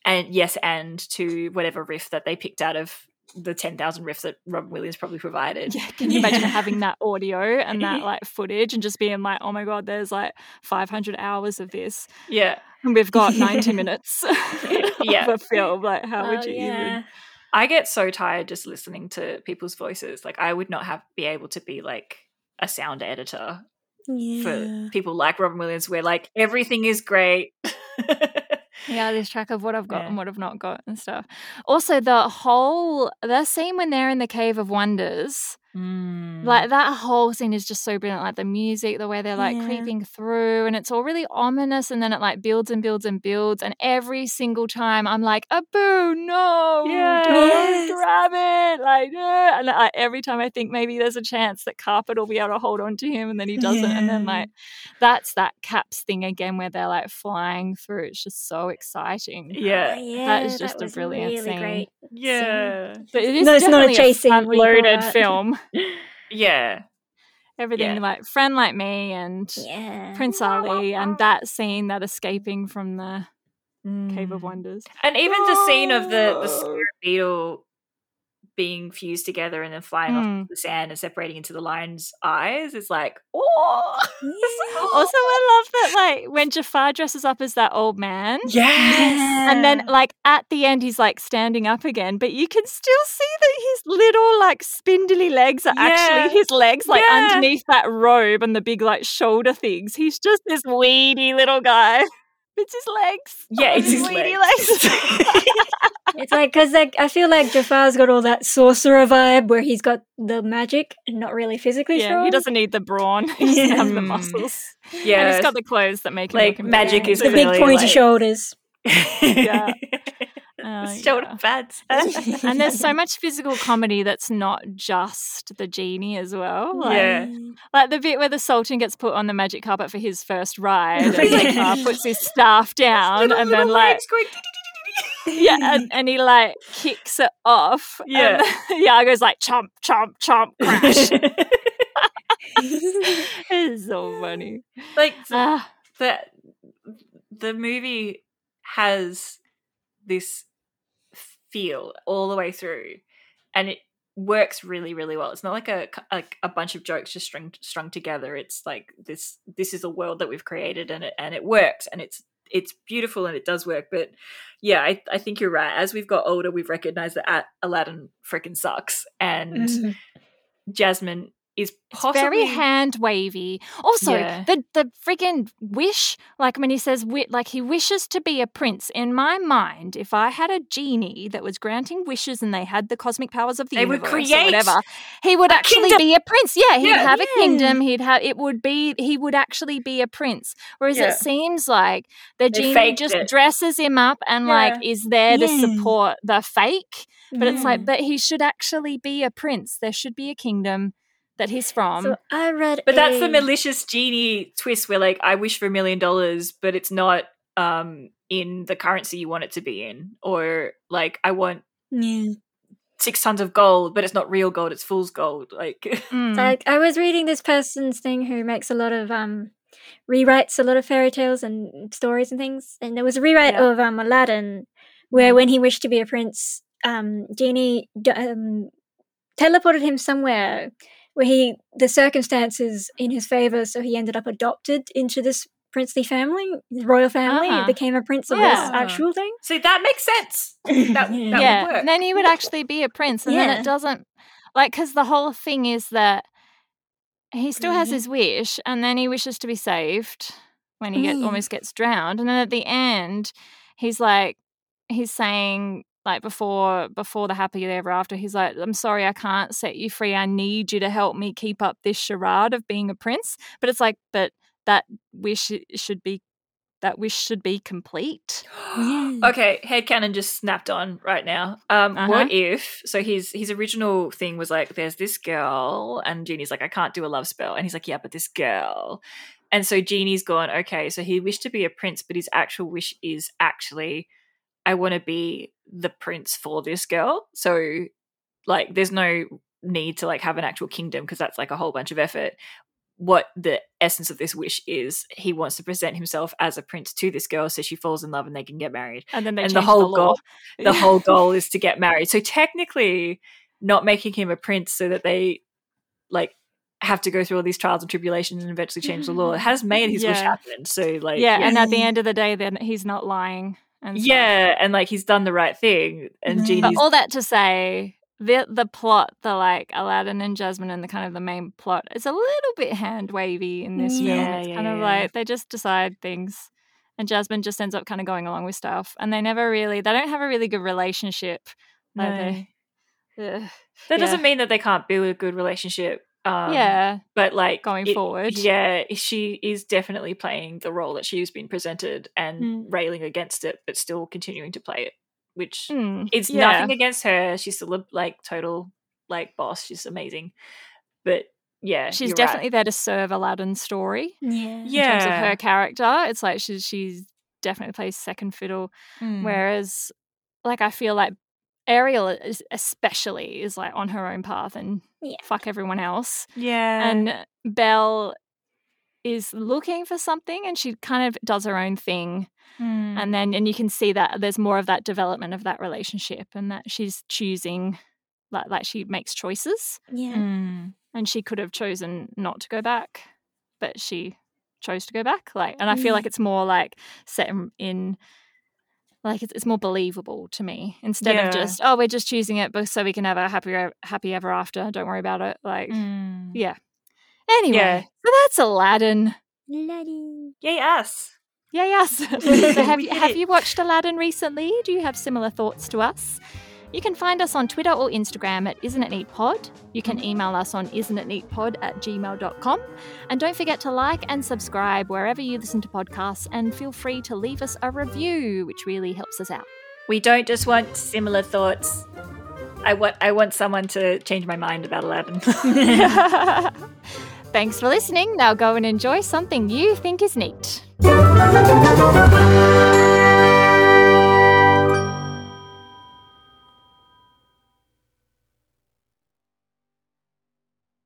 Speaker 3: and yes, and to whatever riff that they picked out of the 10,000 riffs that Robin Williams probably provided.
Speaker 1: Yeah, can you imagine
Speaker 2: Yeah.
Speaker 1: having that audio and that like footage and just being like, oh my god, there's like 500 hours of this,
Speaker 3: Yeah.
Speaker 1: and we've got 90 minutes
Speaker 3: Yeah.
Speaker 1: of a film. Like, how
Speaker 2: Oh,
Speaker 1: would you
Speaker 2: yeah.
Speaker 1: even?
Speaker 3: I get so tired just listening to people's voices. Like I would not have be able to be like a sound editor
Speaker 2: Yeah.
Speaker 3: for people like Robin Williams where like everything is great.
Speaker 1: Yeah, I lose track of what I've got
Speaker 3: Yeah.
Speaker 1: and what I've not got and stuff. Also, the whole the scene when they're in the Cave of Wonders,
Speaker 3: Mm.
Speaker 1: like that whole scene is just so brilliant. Like the music, the way they're like
Speaker 2: Yeah.
Speaker 1: creeping through, and it's all really ominous. And then it like builds and builds and builds. And every single time, I'm like, "Abu, no,
Speaker 3: Yes.
Speaker 1: don't grab it!" Like, no. and I, every time I think maybe there's a chance that Carpet will be able to hold on to him, and then he doesn't. And then like that's that caps thing again where they're like flying through. It's just so exciting.
Speaker 3: yeah.
Speaker 2: Oh, yeah,
Speaker 1: That is just a brilliant
Speaker 2: really
Speaker 1: scene.
Speaker 2: great.
Speaker 3: Yeah.
Speaker 1: But it is
Speaker 2: No, it's not a
Speaker 1: chasing
Speaker 2: chase scene, we call
Speaker 1: loaded film.
Speaker 3: Yeah.
Speaker 1: Everything
Speaker 3: Yeah.
Speaker 1: like friend like me and
Speaker 2: Yeah.
Speaker 1: Prince Ali and that scene, that escaping from the Cave of
Speaker 3: Mm.
Speaker 1: Wonders.
Speaker 3: And even the scene of the, the
Speaker 1: Oh.
Speaker 3: beetle being fused together and then flying
Speaker 1: Mm.
Speaker 3: off the sand and separating into the lion's eyes is like, oh,
Speaker 1: Also, I love that like when Jafar dresses up as that old man.
Speaker 3: yes.
Speaker 1: And then, like at the end, he's like standing up again, but you can still see that his little, like spindly legs are
Speaker 3: Yeah.
Speaker 1: actually his legs, like
Speaker 3: Yeah.
Speaker 1: underneath that robe and the big, like shoulder things. He's just this weedy little guy. It's his legs.
Speaker 3: yeah, it's his
Speaker 1: weedy
Speaker 3: legs.
Speaker 2: It's like because like I feel like Jafar's got all that sorcerer vibe where he's got the magic and not really physically
Speaker 1: Yeah,
Speaker 2: strong.
Speaker 1: he doesn't need the brawn. He doesn't have the muscles.
Speaker 3: yeah.
Speaker 1: And he's got the clothes that make him look.
Speaker 3: Like,
Speaker 1: look
Speaker 3: magic
Speaker 1: amazing.
Speaker 3: is
Speaker 2: the big pointy
Speaker 3: like-
Speaker 2: shoulders.
Speaker 1: Yeah. Uh, Uh,
Speaker 3: shoulder
Speaker 1: yeah.
Speaker 3: pads.
Speaker 1: and there's so much physical comedy that's not just the genie as well. Like,
Speaker 3: Yeah.
Speaker 1: like the bit where the Sultan gets put on the magic carpet for his first ride, and the car puts his staff down,
Speaker 3: Little-
Speaker 1: and then like
Speaker 3: going
Speaker 1: yeah, and, and he like kicks it off.
Speaker 3: Yeah.
Speaker 1: and Iago's like chomp, chomp, chomp, crash. it's so funny.
Speaker 3: like
Speaker 1: Ah,
Speaker 3: the the movie has this feel all the way through and it works really really well it's not like a like a bunch of jokes just strung strung together it's like this this is a world that we've created and it and it works and it's it's beautiful and it does work but yeah i, I think you're right as we've got older we've recognized that aladdin freaking sucks and
Speaker 2: Mhm.
Speaker 3: jasmine is
Speaker 1: it's very hand wavy. Also,
Speaker 3: Yeah.
Speaker 1: the the freaking wish, like when he says, like he wishes to be a prince. In my mind, if I had a genie that was granting wishes and they had the cosmic powers of the
Speaker 3: They would
Speaker 1: universe or whatever, he would actually
Speaker 3: kingdom.
Speaker 1: be a prince. Yeah, he'd
Speaker 3: Yeah.
Speaker 1: have a kingdom. He'd have it would be he would actually be a prince. Whereas
Speaker 3: Yeah.
Speaker 1: it seems like the
Speaker 3: They
Speaker 1: genie just
Speaker 3: it.
Speaker 1: dresses him up and like is there to support the fake. But it's like, but he should actually be a prince. There should be a kingdom that he's from.
Speaker 2: So I read,
Speaker 3: But that's the malicious genie twist where like I wish for a million dollars, but it's not um in the currency you want it to be in. Or like I want
Speaker 2: Yeah.
Speaker 3: six tons of gold, but it's not real gold, it's fool's gold. Like
Speaker 1: Mm.
Speaker 2: So I, I was reading this person's thing who makes a lot of um rewrites a lot of fairy tales and stories and things, and there was a rewrite
Speaker 1: Yeah.
Speaker 2: of um Aladdin where when he wished to be a prince, um genie um teleported him somewhere where he the circumstances in his favor, so he ended up adopted into this princely family, royal family,
Speaker 1: Uh-huh.
Speaker 2: became a prince of
Speaker 1: Yeah.
Speaker 2: this actual thing.
Speaker 3: See, that makes sense. That, that
Speaker 1: yeah,
Speaker 3: would work.
Speaker 1: then he would actually be a prince, and then it doesn't like because the whole thing is that he still has
Speaker 2: Mhm.
Speaker 1: his wish, and then he wishes to be saved when he get,
Speaker 2: Mm.
Speaker 1: almost gets drowned, and then at the end, he's like, he's saying like before before the happy ever after, he's like, I'm sorry, I can't set you free. I need you to help me keep up this charade of being a prince. But it's like, but that wish should be that wish should be complete.
Speaker 3: okay head headcanon just snapped on right now. Um,
Speaker 1: Uh-huh.
Speaker 3: What if? So his his original thing was like, "There's this girl," and Genie's like, "I can't do a love spell," and he's like, "Yeah, but this girl." And so Genie's gone, okay, so he wished to be a prince, but his actual wish is actually, I want to be the prince for this girl. So, like, there's no need to like have an actual kingdom because that's like a whole bunch of effort. What the essence of this wish is, he wants to present himself as a prince to this girl, so she falls in love and they can get married
Speaker 1: And then
Speaker 3: and the whole
Speaker 1: law.
Speaker 3: goal the whole goal is to get married so technically not making him a prince so that they like have to go through all these trials and tribulations and eventually change the law it has made his wish happen so like
Speaker 1: yeah,
Speaker 3: yeah
Speaker 1: and at the end of the day, then he's not lying. And stuff.
Speaker 3: yeah and like he's done the right thing and
Speaker 2: Mhm.
Speaker 3: Genie's
Speaker 1: But all that to say, the the plot, the like Aladdin and Jasmine, and the kind of the main plot is a little bit hand wavy in this film. It's
Speaker 3: yeah,
Speaker 1: kind of like they just decide things, and Jasmine just ends up kind of going along with stuff, and they never really they don't have a really good relationship. Like
Speaker 3: No.
Speaker 1: they, Ugh.
Speaker 3: that
Speaker 1: yeah.
Speaker 3: doesn't mean that they can't build a good relationship um
Speaker 1: yeah,
Speaker 3: but like
Speaker 1: going
Speaker 3: it-
Speaker 1: forward.
Speaker 3: yeah she is definitely playing the role that she's been presented and
Speaker 2: Mm.
Speaker 3: railing against it but still continuing to play it which
Speaker 1: Mm,
Speaker 3: it's
Speaker 1: yeah.
Speaker 3: nothing against her. She's still a like total like boss. She's amazing. But yeah,
Speaker 1: She's
Speaker 3: you're
Speaker 1: definitely
Speaker 3: right.
Speaker 1: there to serve Aladdin's story.
Speaker 2: Yeah.
Speaker 3: Yeah.
Speaker 1: In terms of her character, it's like she's she's definitely plays second fiddle.
Speaker 3: Mm.
Speaker 1: Whereas, like, I feel like Ariel, is, especially, is like on her own path and
Speaker 2: Yeah.
Speaker 1: fuck everyone else.
Speaker 3: yeah,
Speaker 1: And Belle is looking for something and she kind of does her own thing.
Speaker 3: Mm.
Speaker 1: And then, and you can see that there's more of that development of that relationship and that she's choosing, like, like she makes choices.
Speaker 2: Yeah.
Speaker 3: Mm.
Speaker 1: And she could have chosen not to go back, but she chose to go back. Like, and I feel like it's more like set in, in like it's, it's more believable to me instead
Speaker 3: Yeah.
Speaker 1: of just oh we're just choosing it so we can have a happy happy ever after. Don't worry about it. Like
Speaker 3: Mm.
Speaker 1: yeah. Anyway,
Speaker 3: Yeah.
Speaker 1: so that's Aladdin.
Speaker 2: Laddie.
Speaker 3: Yay us!
Speaker 1: Yeah, us so have you have you watched Aladdin recently? Do you have similar thoughts to us? You can find us on Twitter or Instagram at Isn't It Neat Pod. You can email us on isn'titneatpod at gmail.com. And don't forget to like and subscribe wherever you listen to podcasts and feel free to leave us a review, which really helps us out.
Speaker 3: We don't just want similar thoughts. I want I want someone to change my mind about Aladdin.
Speaker 1: Thanks for listening. Now go and enjoy something you think is neat.